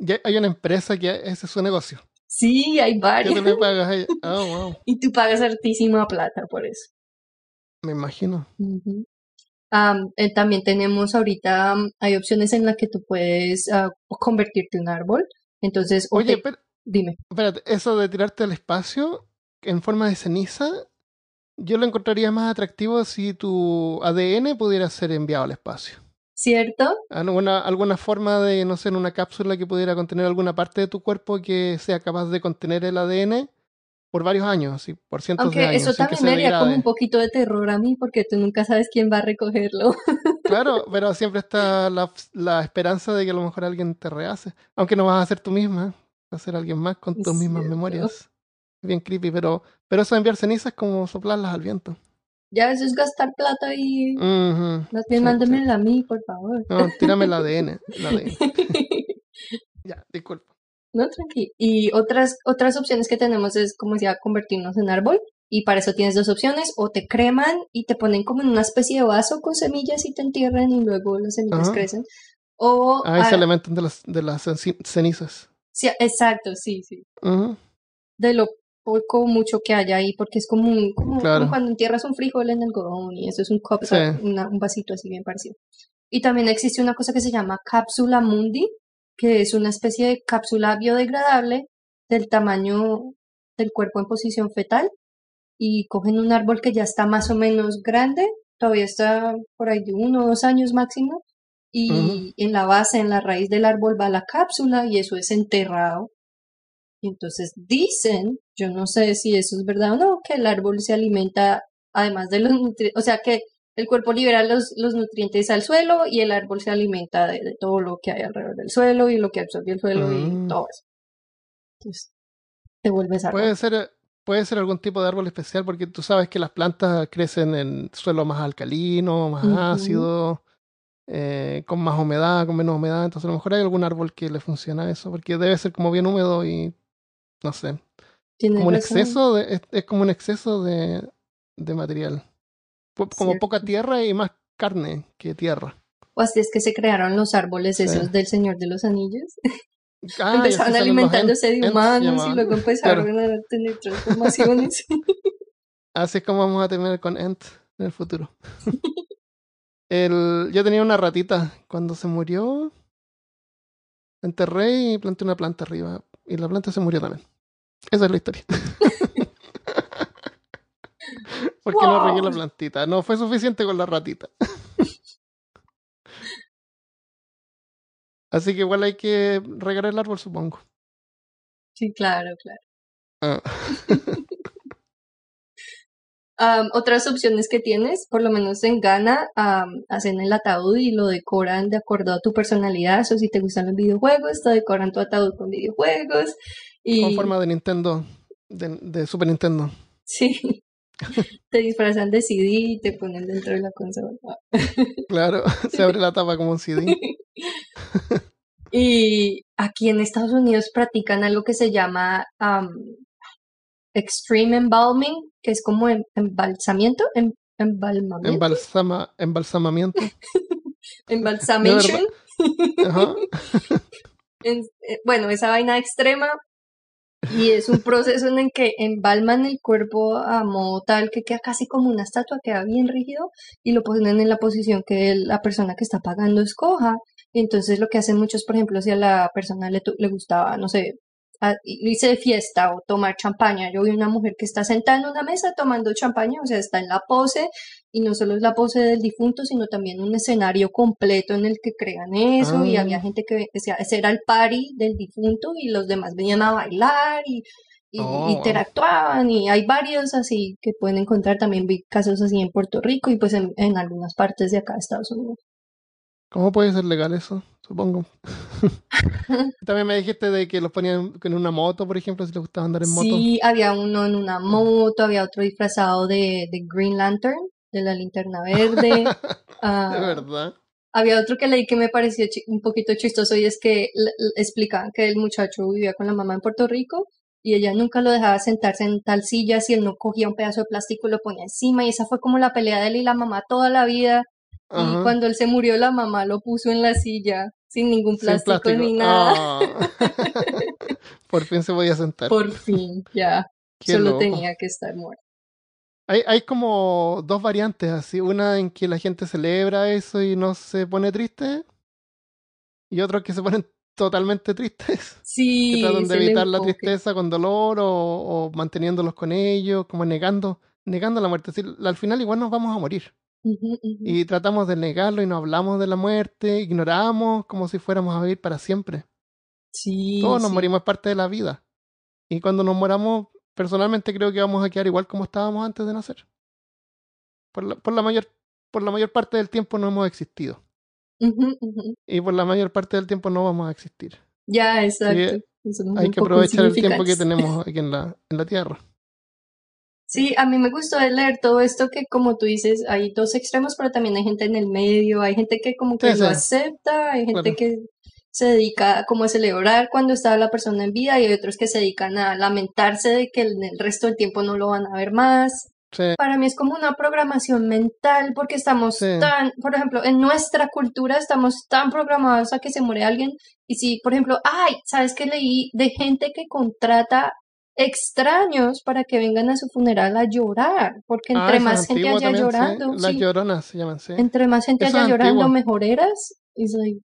Ya hay una empresa que ese es su negocio. Sí, hay ¿Qué varias. te le pagas a ella? Oh, wow. Y tú pagas hartísima plata por eso. Me imagino. Eh, también tenemos ahorita, hay opciones en las que tú puedes ah, convertirte en un árbol. Entonces, Oye, te- pero, dime. espérate, eso de tirarte al espacio en forma de ceniza, yo lo encontraría más atractivo si tu ADN pudiera ser enviado al espacio. ¿Cierto? Alguna, alguna forma de, no sé, en una cápsula que pudiera contener alguna parte de tu cuerpo que sea capaz de contener el ADN por varios años, así, por cientos de Aunque años, eso también me haría como un poquito de terror a mí porque tú nunca sabes quién va a recogerlo. Claro, pero siempre está la, la esperanza de que a lo mejor alguien te rehace. Aunque no vas a ser tú misma, va a ser alguien más con tus mismas memorias. Bien creepy, pero, pero eso de enviar cenizas es como soplarlas al viento. Ya eso es gastar plata y más bien sí, mándemela a mí, por favor. No, tírame el ADN. el ADN. Ya, disculpa. No, tranqui. Y otras, otras opciones que tenemos es, como decía, convertirnos en árbol. Y para eso tienes dos opciones, o te creman y te ponen como en una especie de vaso con semillas y te entierran y luego las semillas Ajá. crecen. O, Ah, se alimentan de las, de las cenizas. sí, exacto, sí, sí. De lo poco mucho que hay ahí, porque es como, un, como, como Claro. cuando entierras un frijol en algodón y eso es un cup, Sí. una- un vasito así bien parecido. Y también existe una cosa que se llama cápsula mundi, que es una especie de cápsula biodegradable del tamaño del cuerpo en posición fetal y cogen un árbol que ya está más o menos grande, todavía está por ahí de uno o dos años máximo, y en la base, en la raíz del árbol va la cápsula y eso es enterrado. Y entonces dicen, yo no sé si eso es verdad o no, que el árbol se alimenta además de los nutrientes, o sea que el cuerpo libera los, los nutrientes al suelo y el árbol se alimenta de, de todo lo que hay alrededor del suelo y lo que absorbe el suelo Mm. y todo eso. Entonces, te vuelves árbol. Puede ser, puede ser algún tipo de árbol especial porque tú sabes que las plantas crecen en suelo más alcalino, más ácido, eh, con más humedad, con menos humedad. Entonces a lo mejor hay algún árbol que le funciona eso porque debe ser como bien húmedo y no sé. Como un razón. exceso de, es, es como un exceso de, de material. Como Cierto. poca tierra y más carne que tierra. O así es que se crearon los árboles Sí. esos del Señor de los Anillos. Ah, empezaron alimentándose de humanos y luego empezaron a tener transformaciones. Así es como vamos a terminar con Ent en el futuro. el, yo tenía una ratita cuando se murió. Enterré y planté una planta arriba. Y la planta se murió también. Esa es la historia. Porque no regué la Wow. plantita. No fue suficiente con la ratita. Así que igual hay que regar el árbol, supongo. sí, claro, claro. Ah. Otras opciones que tienes, por lo menos en Ghana, hacen el ataúd y lo decoran de acuerdo a tu personalidad. O si te gustan los videojuegos, te decoran tu ataúd con videojuegos. Y Con forma de Nintendo. De, de Super Nintendo. sí, te disfrazan de CD y te ponen dentro de la consola. Claro, se abre la tapa como un CD. Y aquí en Estados Unidos practican algo que se llama am, extreme embalming, que es como em- embalsamiento, em- embalmamiento, Embalsama, embalsamamiento. embalsamation. Ajá. En- eh, bueno, esa vaina extrema. Y es un proceso en el que embalman el cuerpo a modo tal que queda casi como una estatua, queda bien rígido y lo ponen en la posición que la persona que está pagando escoja. Y entonces lo que hacen muchos, por ejemplo, si a la persona le, le gustaba, no sé, a- irse de fiesta o tomar champaña. Yo vi una mujer que está sentada en una mesa tomando champaña, o sea, está en la pose y no solo es la pose del difunto, sino también un escenario completo en el que crean eso y Ah. había gente que, o sea, ese era el party del difunto y los demás venían a bailar y, y Oh, wow. interactuaban y hay varios así que pueden encontrar también vi casos así en Puerto Rico y pues en, en algunas partes de acá de Estados Unidos. ¿Cómo puede ser legal eso? Supongo. También me dijiste de que los ponían en una moto, por ejemplo, si les gustaba andar en moto. Sí, había uno en una moto, había otro disfrazado de, de Green Lantern, de la linterna verde. ah, De verdad. Había otro que leí que me pareció un poquito chistoso y es que explicaban que el muchacho vivía con la mamá en Puerto Rico y ella nunca lo dejaba sentarse en tal silla si él no cogía un pedazo de plástico y lo ponía encima y esa fue como la pelea de él y la mamá toda la vida y Ajá. cuando él se murió la mamá lo puso en la silla sin ningún Sin plástico, ni nada. Ah. Por fin se podía sentar. Por fin, ya, Qué solo loco. tenía que estar muerto. Hay, hay como dos variantes así. Una en que la gente celebra eso y no se pone triste. Y otra que se ponen totalmente tristes. Que Sí, tratan es de evitar la tristeza con dolor o, o manteniéndolos con ellos, como negando, negando la muerte. Decir, al final igual nos vamos a morir. Y tratamos de negarlo y no hablamos de la muerte, ignoramos como si fuéramos a vivir para siempre. Sí, Todos nos sí. morimos, es parte de la vida. Y cuando nos moramos, personalmente creo que vamos a quedar igual como estábamos antes de nacer. Por la, por la, mayor, por la mayor parte del tiempo no hemos existido. Y por la mayor parte del tiempo no vamos a existir. Ya, exacto. Hay que aprovechar el tiempo que tenemos aquí en la, en la Tierra. Sí, a mí me gustó leer todo esto que como tú dices, hay dos extremos, pero también hay gente en el medio, hay gente que como que Sí, lo sí. acepta, hay gente Claro. que se dedica como a celebrar cuando está la persona en vida y hay otros que se dedican a lamentarse de que en el resto del tiempo no lo van a ver más. Sí, Para mí es como una programación mental porque estamos Sí. tan, por ejemplo, en nuestra cultura estamos tan programados a que se muere alguien y si, por ejemplo, ay, ¿sabes qué leí? De gente que contrata extraños para que vengan a su funeral a llorar, porque Ah, entre es más gente haya también, sí. llorando, Las lloronas se llaman, sí. entre más gente Eso haya llorando, mejor eras. Like?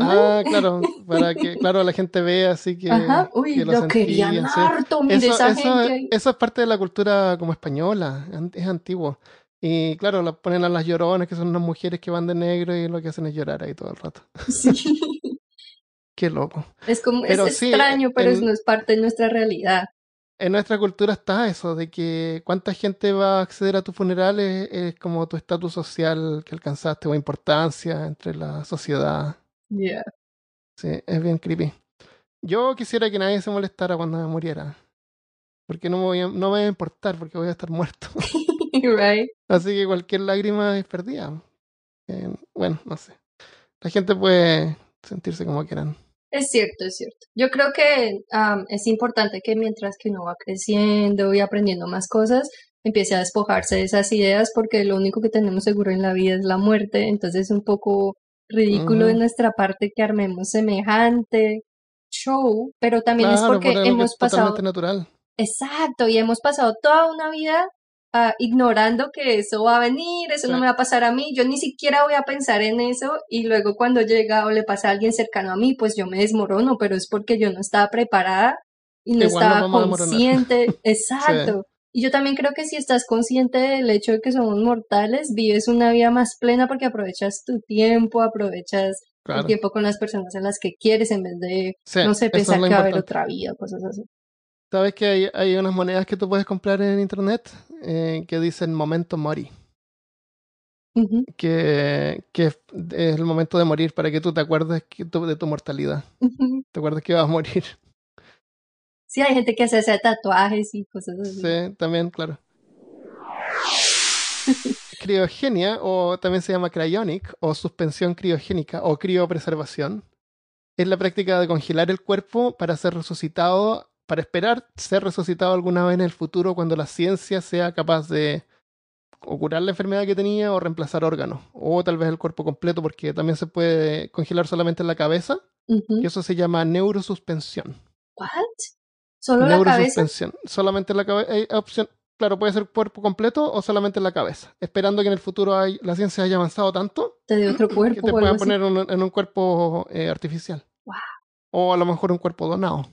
Ah, claro, para que claro la gente vea así que, Ajá, uy, que lo, querían sentían, sí. harto, mire Eso, esa eso, gente eso es parte de la cultura como española, es antiguo. Y claro, la ponen a las lloronas, que son unas mujeres que van de negro y lo que hacen es llorar ahí todo el rato. Sí. Qué loco. Es como, Pero es sí, extraño, pero en- es- no es parte de nuestra realidad. En nuestra cultura está eso, de que cuánta gente va a acceder a tu funeral es, es como tu estatus social que alcanzaste o importancia entre la sociedad. Yeah. Sí, es bien creepy. Yo quisiera que nadie se molestara cuando me muriera. Porque no me, voy a- no me va a importar, porque voy a estar muerto. right. Así que cualquier lágrima es perdida. Eh, bueno, no sé. La gente puede sentirse como quieran. Es cierto, es cierto. Yo creo que am, es importante que mientras que uno va creciendo y aprendiendo más cosas, empiece a despojarse de esas ideas porque lo único que tenemos seguro en la vida es la muerte. Entonces es un poco ridículo de nuestra parte que armemos semejante show, pero también es porque por hemos es pasado natural. Exacto, y hemos pasado toda una vida ah, ignorando que eso va a venir, eso no me va a pasar a mí, yo ni siquiera voy a pensar en eso y luego cuando llega o le pasa a alguien cercano a mí, pues yo me desmorono, pero es porque yo no estaba preparada y no Igual estaba consciente, Sí. exacto. Y yo también creo que si estás consciente del hecho de que somos mortales, vives una vida más plena porque aprovechas tu tiempo, aprovechas el Claro. tiempo con las personas en las que quieres en vez de, Sí, no sé, es pensar que va a haber otra vida, cosas así. ¿Sabes que hay, hay unas monedas que tú puedes comprar en internet eh, que dicen momento mori? Ujú, Que, que es el momento de morir para que tú te acuerdes que tu- de tu mortalidad. Te acuerdas que vas a morir. Sí, hay gente que se hace tatuajes y cosas así. Sí, también, claro. Criogenia, o también se llama cryonic, o suspensión criogénica, o criopreservación, es la práctica de congelar el cuerpo para ser resucitado, para esperar ser resucitado alguna vez en el futuro cuando la ciencia sea capaz de o curar la enfermedad que tenía o reemplazar órganos, o tal vez el cuerpo completo, porque también se puede congelar solamente en la cabeza, y eso se llama neurosuspensión. ¿What? ¿Solo la cabeza? Neurosuspensión. Solamente en la cabeza. Hay opción. Claro, puede ser cuerpo completo o solamente en la cabeza. Esperando que en el futuro hay- la ciencia haya avanzado tanto ¿Te dio otro que cuerpo te o algo puedan poner un- en un cuerpo eh, artificial. Wow. O a lo mejor un cuerpo donado.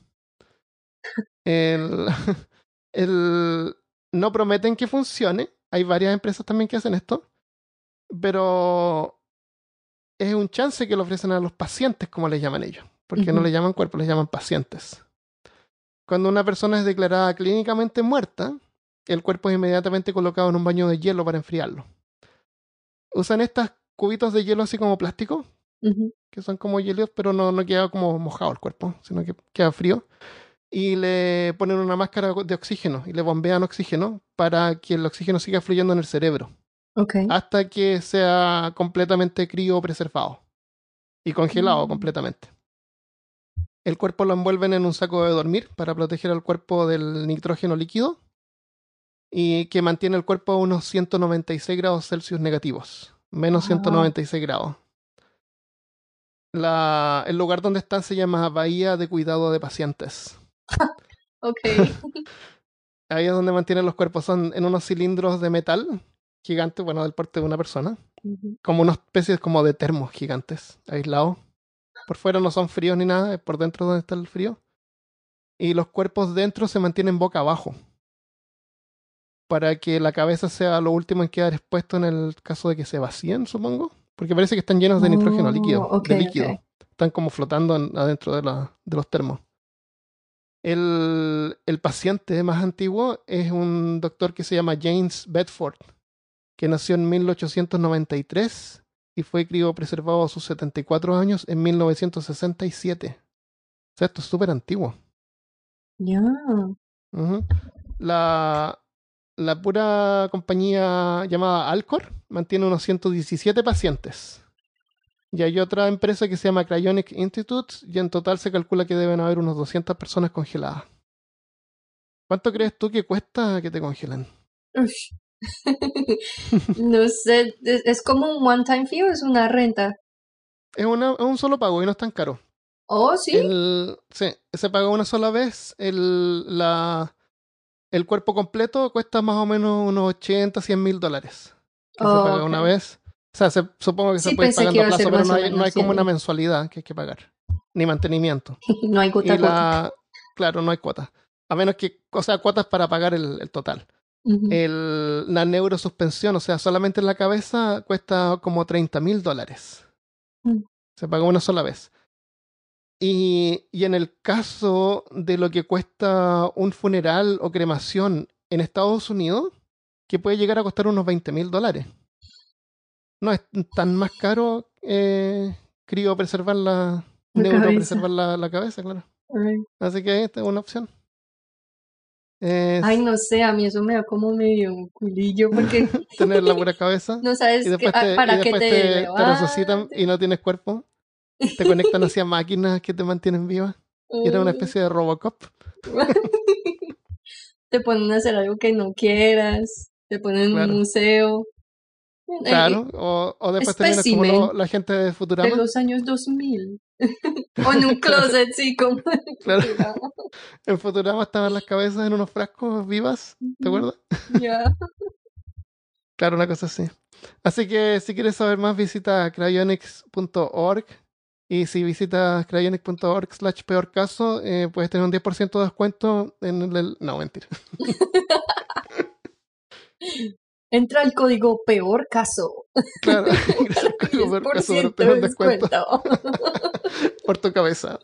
El, el- no prometen que funcione. Hay varias empresas también que hacen esto. Pero es un chance que le ofrecen a los pacientes, como les llaman ellos. Porque no le llaman cuerpo, les llaman pacientes. Cuando una persona es declarada clínicamente muerta, el cuerpo es inmediatamente colocado en un baño de hielo para enfriarlo. Usan estos cubitos de hielo así como plástico, que son como hielos, pero no, no queda como mojado el cuerpo, sino que queda frío. Y le ponen una máscara de oxígeno y le bombean oxígeno para que el oxígeno siga fluyendo en el cerebro hasta que sea completamente criopreservado y congelado Mm. completamente. El cuerpo lo envuelven en un saco de dormir para proteger al cuerpo del nitrógeno líquido y que mantiene el cuerpo a unos 196 grados Celsius negativos, menos Wow. 196 grados. La- el lugar donde están se llama Bahía de Cuidado de Pacientes. Ok. Ahí es donde mantienen los cuerpos, son en unos cilindros de metal gigantes, bueno, del porte de una persona. Ujú. como una especie como de termos gigantes, aislados. Por fuera no son fríos ni nada, es por dentro donde está el frío. Y los cuerpos dentro se mantienen boca abajo. Para que la cabeza sea lo último en quedar expuesto en el caso de que se vacíen, supongo. Porque parece que están llenos de nitrógeno Oh, líquido. de líquido. ok. Están como flotando en- adentro de, la- de los termos. El, el paciente más antiguo es un doctor que se llama James Bedford, que nació en 1893 y fue criopreservado a sus 74 años en 1967. O sea, esto es súper antiguo. Ya. La, la pura compañía llamada Alcor mantiene unos 117 pacientes. Y hay otra empresa que se llama Cryonic Institute y en total se calcula que deben haber unos 200 personas congeladas. ¿Cuánto crees tú que cuesta que te congelen? No sé, ¿es, como un one-time fee o es una renta? Es, una, es un solo pago y no es tan caro. Oh, sí. El, sí, se paga una sola vez. El, la, el cuerpo completo cuesta más o menos unos 80, 100 mil dólares. Que Oh, se paga una vez. O sea, se- supongo que Sí, se puede pagar que a plazo, pero no hay, no menos hay como 100 una mensualidad que hay que pagar. Ni mantenimiento. No hay gota Y a gota. la. Claro, no hay cuotas. A menos que. O sea, cuotas para pagar el, el total. El, la neurosuspensión, o sea, solamente en la cabeza cuesta como 30 mil dólares. Mm. Se paga una sola vez. Y, y en el caso de lo que cuesta un funeral o cremación en Estados Unidos, que puede llegar a costar unos 20 mil dólares. No es tan más caro eh, criopreservar la, La neuropreservar la, la cabeza, claro. Ay. Así que esta es una opción. Es Ay, no sé, a mí eso me da como medio un culillo porque tener la pura cabeza. no sabes y después que- te, y para qué después te, te, te resucitan y no tienes cuerpo. te conectan hacia máquinas que te mantienen viva. Y era una especie de Robocop. te ponen a hacer algo que no quieras, te ponen en un museo. Claro, o, o después terminas como la gente de Futurama. De los años 2000. o en un closet, sí, como. Claro. En Futurama estaban las cabezas en unos frascos vivas, ¿te acuerdas? Ya. claro, una cosa así. Así que si quieres saber más, visita cryonics.org. Y si visitas cryonics.org slash peor caso, eh, puedes tener un 10% de descuento en el... No, mentira. Entra el código peor caso. Claro, el código peor caso descuento. Por tu cabeza.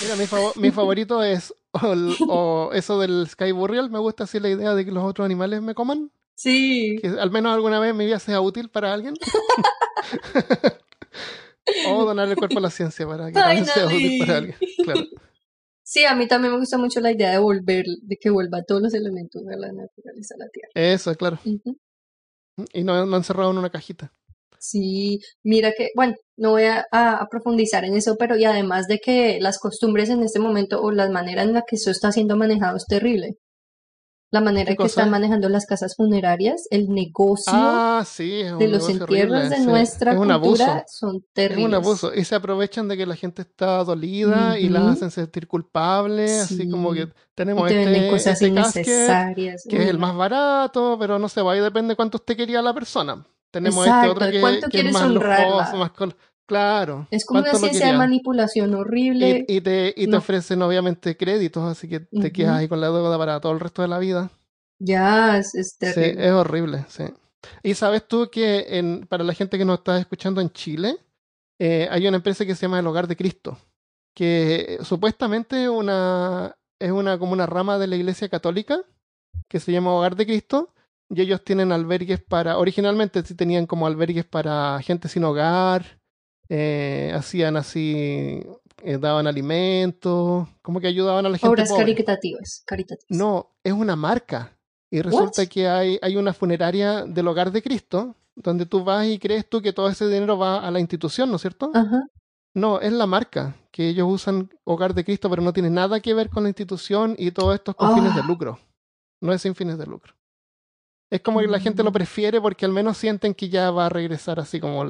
Mira, mi, mi favorito es o, eso del Sky Burial. Me gusta así la idea de que los otros animales me coman. Sí. Que al menos alguna vez mi vida sea útil para alguien. o donar el cuerpo a la ciencia para que también sea útil para alguien. Claro. Sí, a mí también me gusta mucho la idea de volver, de que vuelva todos los elementos de la naturaleza a la Tierra. Eso, claro. Y no, no encerrado en una cajita. Sí, mira que, bueno, no voy a, profundizar en eso, pero y además de que las costumbres en este momento o la manera en la que eso está siendo manejado es terrible. La manera en que están manejando las casas funerarias, el negocio ah, de los entierros de nuestra cultura son terribles. Es un abuso. Y se aprovechan de que la gente está dolida y la hacen sentir culpable, así como que tenemos este, cosas este innecesarias. que es el más barato, pero no se va, y depende cuánto usted quería la persona. Tenemos este otro que, es más lujoso, más Claro. Es como una ciencia de manipulación horrible. Y, te, y te ofrecen obviamente créditos, así que te quedas ahí con la deuda para todo el resto de la vida. Ya, es, terrible. Sí, es horrible, sí. Y sabes tú que en, para la gente que nos está escuchando en Chile, eh, hay una empresa que se llama El Hogar de Cristo, que supuestamente una, es una, como una rama de la Iglesia Católica, que se llama Hogar de Cristo, y ellos tienen albergues para, originalmente sí tenían como albergues para gente sin hogar, eh, hacían así, eh, daban alimentos, como que ayudaban a la gente. Obras caritativas, caritativas. No, es una marca. Y resulta que hay, hay una funeraria del hogar de Cristo, donde tú vas y crees tú que todo ese dinero va a la institución, ¿no es cierto? Ajá. No, es la marca, que ellos usan Hogar de Cristo, pero no tiene nada que ver con la institución y todo esto es con fines de ah. lucro. No es sin fines de lucro. Es como que la gente lo mm. prefiere porque al menos sienten que ya va a regresar así como,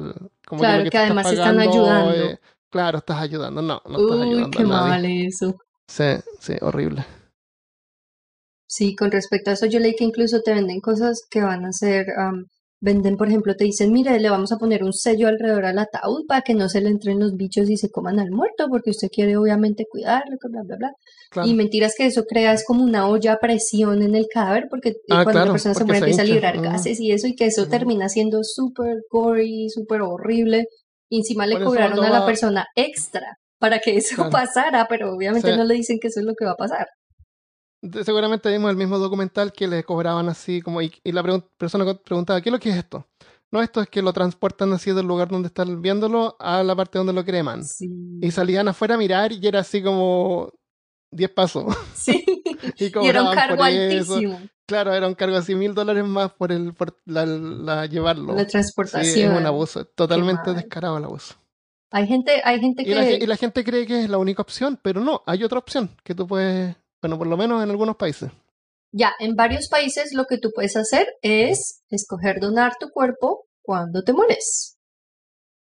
como claro, que, además están ayudando. Eh, claro, estás ayudando. No, no estás ayudando. Qué mal eso. Sí, sí, horrible. Sí, con respecto a eso, yo leí que incluso te venden cosas que van a ser Venden, por ejemplo, te dicen, mire, le vamos a poner un sello alrededor al ataúd para que no se le entren los bichos y se coman al muerto, porque usted quiere obviamente cuidarlo, bla, bla, bla. Y mentiras que eso crea es como una olla a presión en el cadáver, porque ah, cuando la persona se muere empieza a librar gases y eso, y que eso termina siendo súper gory, súper horrible. Y encima le cobraron a la persona extra para que eso pasara, pero obviamente no le dicen que eso es lo que va a pasar seguramente vimos el mismo documental que le cobraban así como y, la persona preguntaba ¿qué es lo que es esto? No, esto es que lo transportan así del lugar donde están viéndolo a la parte donde lo creman. Y salían afuera a mirar y era así como 10 pasos. Sí. y, era un cargo altísimo. Claro, era un cargo así mil dólares más por el por la, llevarlo. La transportación. Sí, es un abuso, totalmente descarado el abuso. Hay gente, hay gente que... y la gente cree que es la única opción, pero no, hay otra opción que tú puedes bueno, por lo menos en algunos países. Ya, en varios países lo que tú puedes hacer es escoger donar tu cuerpo cuando te mueres.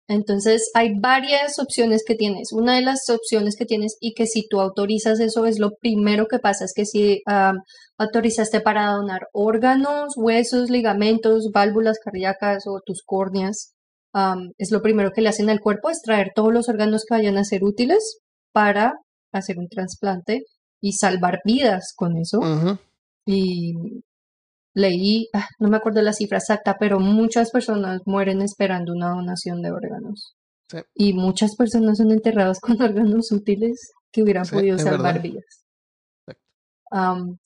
Entonces hay varias opciones que tienes. Una de las opciones que tienes y que si tú autorizas eso es lo primero que pasa, es que si autorizaste para donar órganos, huesos, ligamentos, válvulas cardíacas o tus córneas, es lo primero que le hacen al cuerpo, es traer todos los órganos que vayan a ser útiles para hacer un trasplante y salvar vidas con eso. Y leí, ah, no me acuerdo la cifra exacta, pero muchas personas mueren esperando una donación de órganos. Y muchas personas son enterradas con órganos útiles que hubieran podido salvar vidas.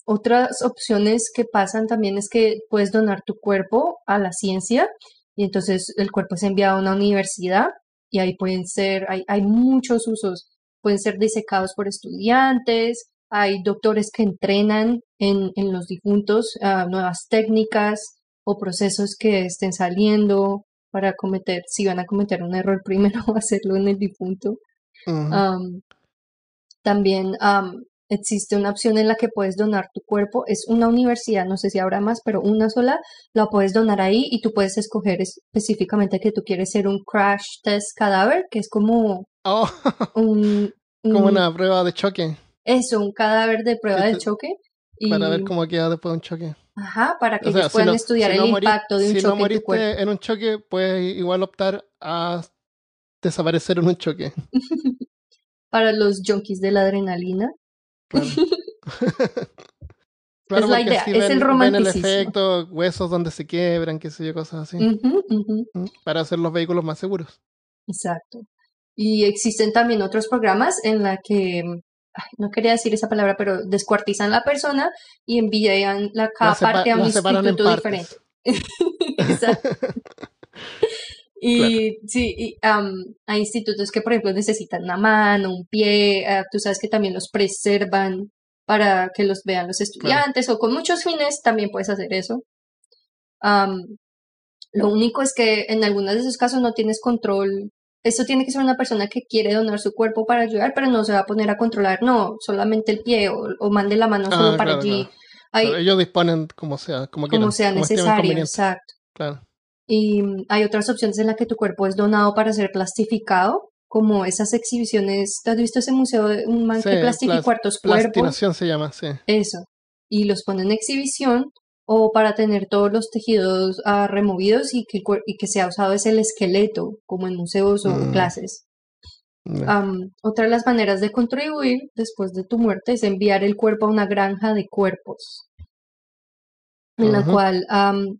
otras opciones que pasan también es que puedes donar tu cuerpo a la ciencia y entonces el cuerpo es enviado a una universidad y ahí pueden ser, hay, hay muchos usos, pueden ser disecados por estudiantes, hay doctores que entrenan en, en los difuntos nuevas técnicas o procesos que estén saliendo para cometer, si van a cometer un error primero, hacerlo en el difunto. También am, existe una opción en la que puedes donar tu cuerpo. Es una universidad, no sé si habrá más, pero una sola la puedes donar ahí y tú puedes escoger específicamente que tú quieres ser un crash test cadáver, que es como Oh, un, como un- una prueba de choque eso, un cadáver de prueba Que de te- choque. Y, para ver cómo queda después de un choque. ajá, para que O sea, ellos si puedan no- estudiar si el no impacto de un si choque no en tu moriste cuerpo. en un choque, puedes igual optar a desaparecer en un choque. Para los junkies de la adrenalina. Claro. Claro, Es la idea, es el ven- ven el romanticismo. efecto, huesos donde se quiebran, qué sé yo, cosas así. ¿Mm? Para hacer los vehículos más seguros. Exacto. Y existen también otros programas en la que, no quería decir esa palabra, pero descuartizan la persona y envían la cada La parte a un instituto diferente. Exacto. Y sí, y, hay institutos que, por ejemplo, necesitan una mano, un pie, ah, tú sabes que también los preservan para que los vean los estudiantes o con muchos fines también puedes hacer eso. Lo único es que en algunos de esos casos no tienes control. Esto tiene que ser una persona que quiere donar su cuerpo para ayudar, pero no se va a poner a controlar, no, solamente el pie o, o mande la mano solo Ah, para claro, allí. claro. Hay, ellos disponen como sea, como, como sea como necesario, exacto. Claro. Y mm, hay otras opciones en las que tu cuerpo es donado para ser plastificado, como esas exhibiciones. ¿Te has visto ese museo de un man que Sí, plastificó plas- cuerpos? Plastinación se llama, sí. Eso. Y los pone en exhibición o para tener todos los tejidos ah, removidos y que, y que sea usado es el esqueleto, como en museos o Mm. clases. Am, otra de las maneras de contribuir después de tu muerte es enviar el cuerpo a una granja de cuerpos, en la cual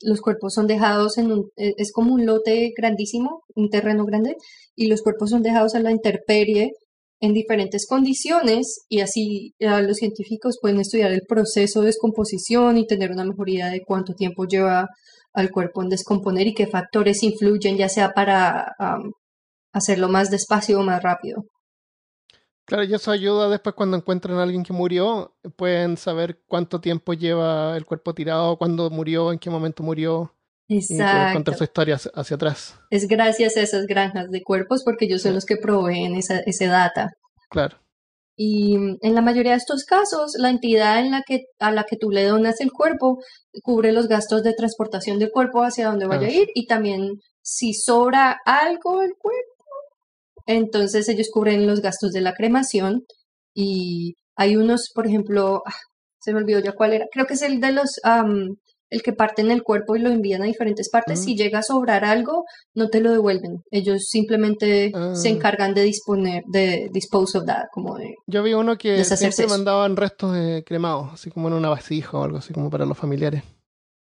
los cuerpos son dejados en un, e- es como un lote grandísimo, un terreno grande, y los cuerpos son dejados a la intemperie en diferentes condiciones y así eh, los científicos pueden estudiar el proceso de descomposición y tener una mejor idea de cuánto tiempo lleva al cuerpo en descomponer y qué factores influyen, ya sea para hacerlo más despacio o más rápido. Claro, y eso ayuda después cuando encuentran a alguien que murió, pueden saber cuánto tiempo lleva el cuerpo tirado, cuándo murió, en qué momento murió, y poder Exacto. contar su historia hacia, atrás. Es gracias a esas granjas de cuerpos porque ellos son Sí. los que proveen esa, ese data. Claro. Y en la mayoría de estos casos, la entidad en la que, a la que tú le donas el cuerpo cubre los gastos de transportación del cuerpo hacia donde vaya Ah, a ir y también si sobra algo del cuerpo, entonces ellos cubren los gastos de la cremación y hay unos, por ejemplo, ah, se me olvidó ya cuál era, creo que es el de los, am, el que parten el cuerpo y lo envían a diferentes partes. Mm. Si llega a sobrar algo, no te lo devuelven. Ellos simplemente se Ah. encargan de disponer, de dispose of that, como de Yo vi uno que siempre mandaban restos eh, cremados, así como en una vasija o algo así como para los familiares.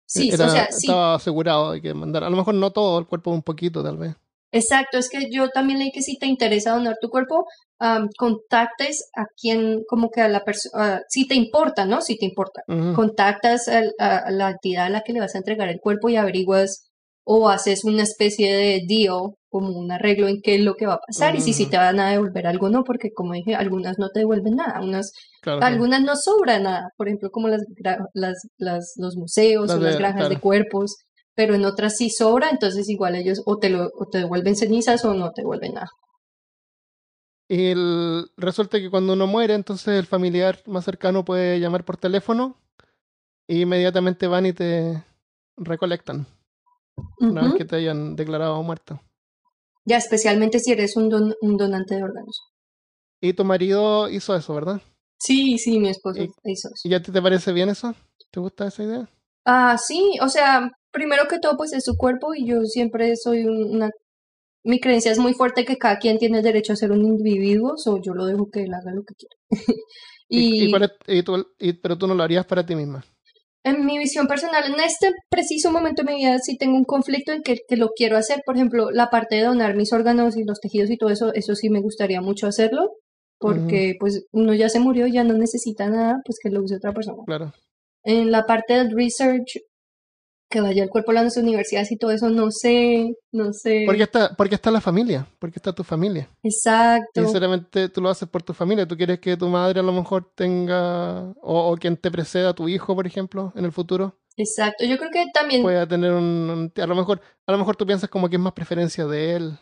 Sí, Era- o sea, sí, Estaba asegurado de que mandar, a lo mejor no todo, el cuerpo un poquito tal vez. Exacto. Es que yo también leí que si te interesa donar tu cuerpo, am, contactes a quien, como que a la persona, si te importa, ¿no? Si te importa. Contactas a, a la entidad a la que le vas a entregar el cuerpo y averiguas o haces una especie de deal, como un arreglo en qué es lo que va a pasar y si, si te van a devolver algo, no, porque como dije, algunas no te devuelven nada, unas Claro. Algunas no sobra nada, por ejemplo, como las, las, las- los museos Las o las granjas de cuerpos, pero en otras sí sobra, entonces igual ellos o te, lo, o te devuelven cenizas o no te devuelven nada. Y el- resulta que cuando uno muere, entonces el familiar más cercano puede llamar por teléfono e inmediatamente van y te recolectan una vez Ujú. que te hayan declarado muerto. Ya, especialmente si eres un, don- un donante de órganos. Y tu marido hizo eso, ¿verdad? Sí, sí, mi esposo Y- hizo eso. ¿Y a ti te parece bien eso? ¿Te gusta esa idea? Ah, sí, o sea, primero que todo, pues es su cuerpo y yo siempre soy un- una... Mi creencia es muy fuerte que cada quien tiene el derecho a ser un individuo, o yo lo dejo que él haga lo que quiera. ¿Y, y y cuál es- y tú- y- pero tú no lo harías para ti misma. En mi visión personal, en este preciso momento de mi vida, sí tengo un conflicto en que, que lo quiero hacer. Por ejemplo, la parte de donar mis órganos y los tejidos y todo eso, eso sí me gustaría mucho hacerlo, porque pues uno ya se murió, ya no necesita nada, pues que lo use otra persona. Claro. En la parte del research, que vaya el cuerpo a las universidades y todo eso, no sé, no sé. Porque está, porque está la familia, porque está tu familia. Exacto. sinceramente tú lo haces por tu familia. Tú quieres que tu madre a lo mejor tenga, o, o quien te preceda, tu hijo, por ejemplo, en el futuro, Exacto, yo creo que también pueda tener un, un- a lo mejor a lo mejor tú piensas como que es más preferencia de él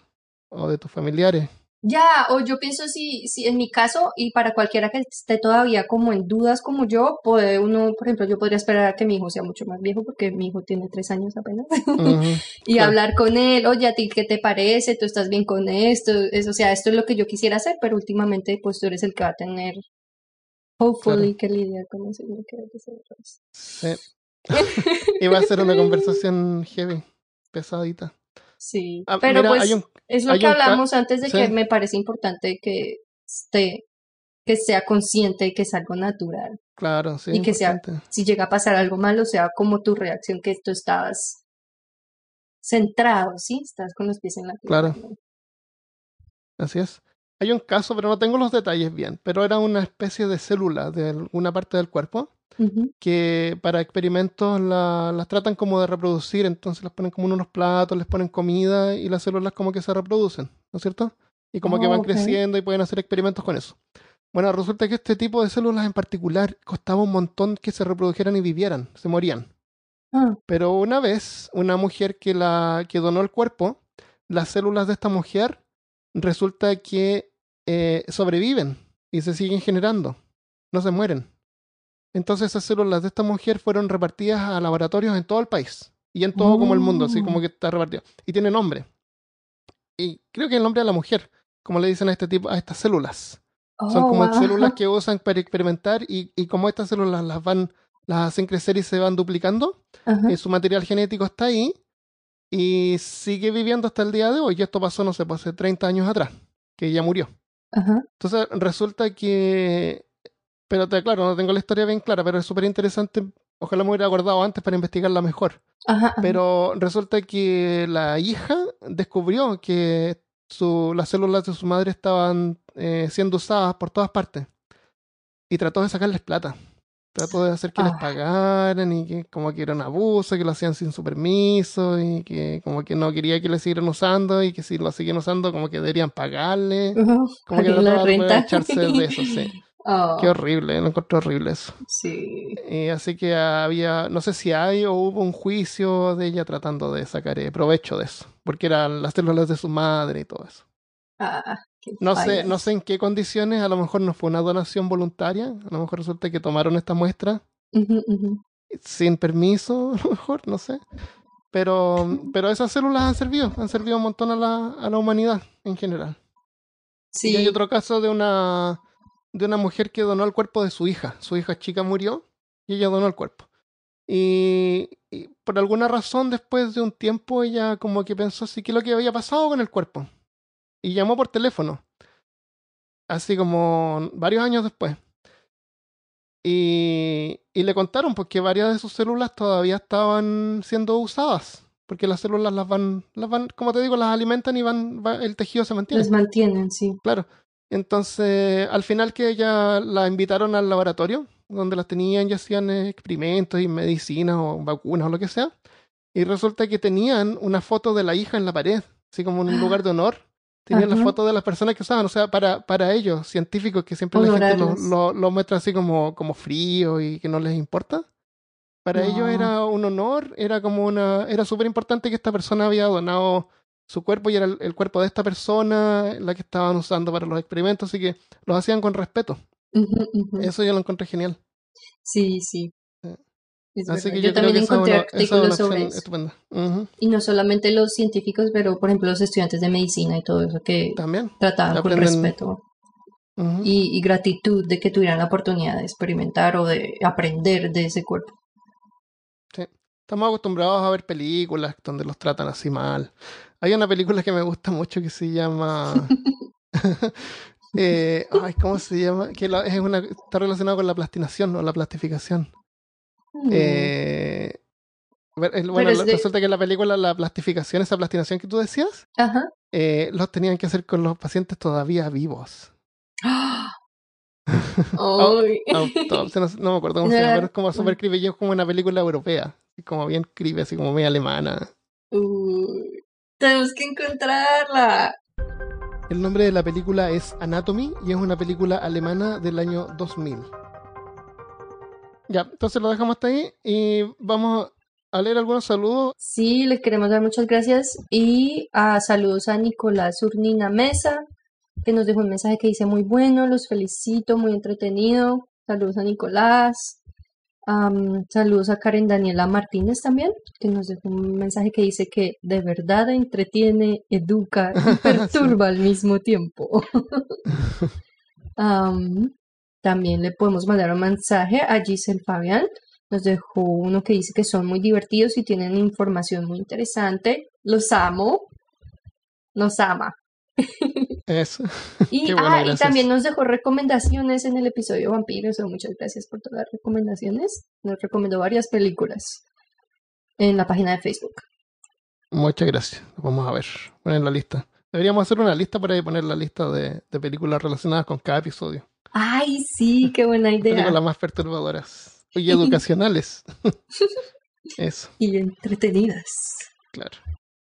o de tus familiares. Ya, o yo pienso si, si en mi caso, y para cualquiera que esté todavía como en dudas como yo, puede uno, por ejemplo, yo podría esperar a que mi hijo sea mucho más viejo, porque mi hijo tiene tres años apenas, y claro. hablar con él, oye, ¿a ti qué te parece? ¿Tú estás bien con esto? Es, o sea, esto es lo que yo quisiera hacer, pero últimamente, pues tú eres el que va a tener, hopefully, que lidiar con eso. y que. Sí. Y va a ser una conversación heavy, pesadita. Sí, Ah, pero mira, pues un es lo que hablamos antes de que me parece importante que esté, que sea consciente y que es algo natural. claro, sí, y que sea-. Si llega a pasar algo malo, sea como tu reacción, que tú estabas centrado, ¿sí? Estás con los pies en la tierra. Claro. Así es. Hay un caso, pero no tengo los detalles bien, pero era una especie de célula de alguna parte del cuerpo Que para experimentos la- las tratan como de reproducir, entonces las ponen como en unos platos, les ponen comida y las células como que se reproducen, ¿no es cierto? Y como que Oh, van creciendo y pueden hacer experimentos con eso. Bueno, resulta que este tipo de células en particular costaba un montón que se reprodujeran y vivieran, se morían. Ah, Pero una vez, una mujer que, la, que donó el cuerpo, las células de esta mujer resulta que eh, sobreviven y se siguen generando, no se mueren. Entonces esas células de esta mujer fueron repartidas a laboratorios en todo el país y en todo como el mundo, así como que está repartido. Y tiene nombre. Y creo que el nombre de la mujer, como le dicen a este tipo, a estas células. Son oh, como wow. células que usan para experimentar y, y como estas células las van, las hacen crecer y se van duplicando, Ajá. eh, su material genético está ahí y sigue viviendo hasta el día de hoy. Y esto pasó, no sé, pues, hace 30 años atrás, que ella murió. Entonces resulta que, pero te, claro, no tengo la historia bien clara, pero es súper interesante. Ojalá me hubiera acordado antes para investigarla mejor. Ajá. ajá. Pero resulta que la hija descubrió que su, las células de su madre estaban eh, siendo usadas por todas partes. Y trató de sacarles plata. Trató de hacer que les Ah. pagaran y que como que era un abuso, que lo hacían sin su permiso y que como que no quería que le siguieran usando y que si lo siguen usando como que deberían pagarle. Ujú. Como que trataba de aprovecharse de eso, sí. Oh, Qué horrible, lo encontré horrible eso. sí. Eh, así que había, no sé si hay o hubo un juicio de ella tratando de sacar eh, provecho de eso, porque eran las células de su madre y todo eso. Ah, qué No sé, no sé en qué condiciones, a lo mejor no fue una donación voluntaria, a lo mejor resulta que tomaron esta muestra sin permiso, a lo mejor, no sé. Pero, pero esas células han servido, han servido un montón a la, a la humanidad en general. Sí. Y hay otro caso de una, de una mujer que donó el cuerpo de su hija. Su hija chica murió y ella donó el cuerpo. Y, y por alguna razón, después de un tiempo, ella como que pensó así que lo que había pasado con el cuerpo. Y llamó por teléfono. Así como varios años después. Y, y le contaron porque varias de sus células todavía estaban siendo usadas. Porque las células las van, las van, como te digo, las alimentan y van, va- el tejido se mantiene. Los mantienen, sí. Claro. Entonces, al final que ella la invitaron al laboratorio, donde las tenían y hacían experimentos y medicinas o vacunas o lo que sea, y resulta que tenían una foto de la hija en la pared, así como en un lugar de honor. Tenían la Ajá. foto de las personas que usaban, o sea, para, para ellos, científicos, que siempre la gente lo, lo, lo muestra así como, como frío y que no les importa. Para ellos era un honor, era como una, era súper importante que esta persona había donado su cuerpo y era el, el cuerpo de esta persona la que estaban usando para los experimentos, así que los hacían con respeto. Eso yo lo encontré genial. Sí, sí. Sí. Es Así verdad. que yo, yo, creo también que encontré una, artículos sobre eso. Ujú. Y no solamente los científicos, pero por ejemplo los estudiantes de medicina y todo eso que También. trataban con respeto y, y gratitud de que tuvieran la oportunidad de experimentar o de aprender de ese cuerpo. Estamos acostumbrados a ver películas donde los tratan así mal. Hay una película que me gusta mucho que se llama. eh, ay, ¿Cómo se llama? Que la- es una, está relacionado con la plastinación o la plastificación. Mm. Eh, bueno, es lo- de- resulta que en la película la plastificación, esa plastinación que tú decías, Ajá. eh, los tenían que hacer con los pacientes todavía vivos. No, no me acuerdo cómo No se llama, pero es como super creepy, y es como una película europea, como bien creepy, así como media alemana. Uy. Tenemos que encontrarla. El nombre de la película es Anatomy y es una película alemana del año 2000. Ya, entonces lo dejamos hasta ahí y vamos a leer algunos saludos. Sí, les queremos dar muchas gracias y a saludos a Nicolás Urnina Mesa, que nos dejó un mensaje que dice muy bueno, los felicito, muy entretenido. Saludos a Nicolás. Saludos a Karen Daniela Martínez también, que nos dejó un mensaje que dice que de verdad entretiene, educa y perturba al mismo tiempo. Am, también le podemos mandar un mensaje a Giselle Fabián. Nos dejó uno que dice que son muy divertidos y tienen información muy interesante. Los amo. Nos ama. Eso. Y, bueno, ah, y también nos dejó recomendaciones en el episodio Vampiros. muchas gracias por todas las recomendaciones. Nos recomendó varias películas en la página de Facebook. Muchas gracias. Vamos a ver, poner la lista. Deberíamos hacer una lista para poner la lista de, de películas relacionadas con cada episodio. Ay, sí, qué buena idea. Películas más perturbadoras y educacionales. Eso, Y entretenidas. claro.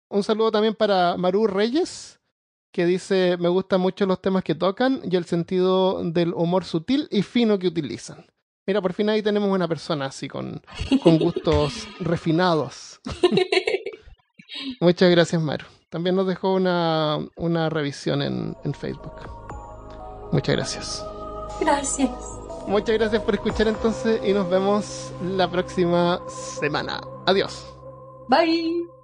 Un saludo también para Maru Reyes, que dice, me gustan mucho los temas que tocan y el sentido del humor sutil y fino que utilizan. Mira, por fin ahí tenemos una persona así con, con gustos refinados. Muchas gracias, Maru. También nos dejó una, una revisión en, en Facebook. Muchas gracias. Gracias. Muchas gracias por escuchar entonces y nos vemos la próxima semana. Adiós. Bye.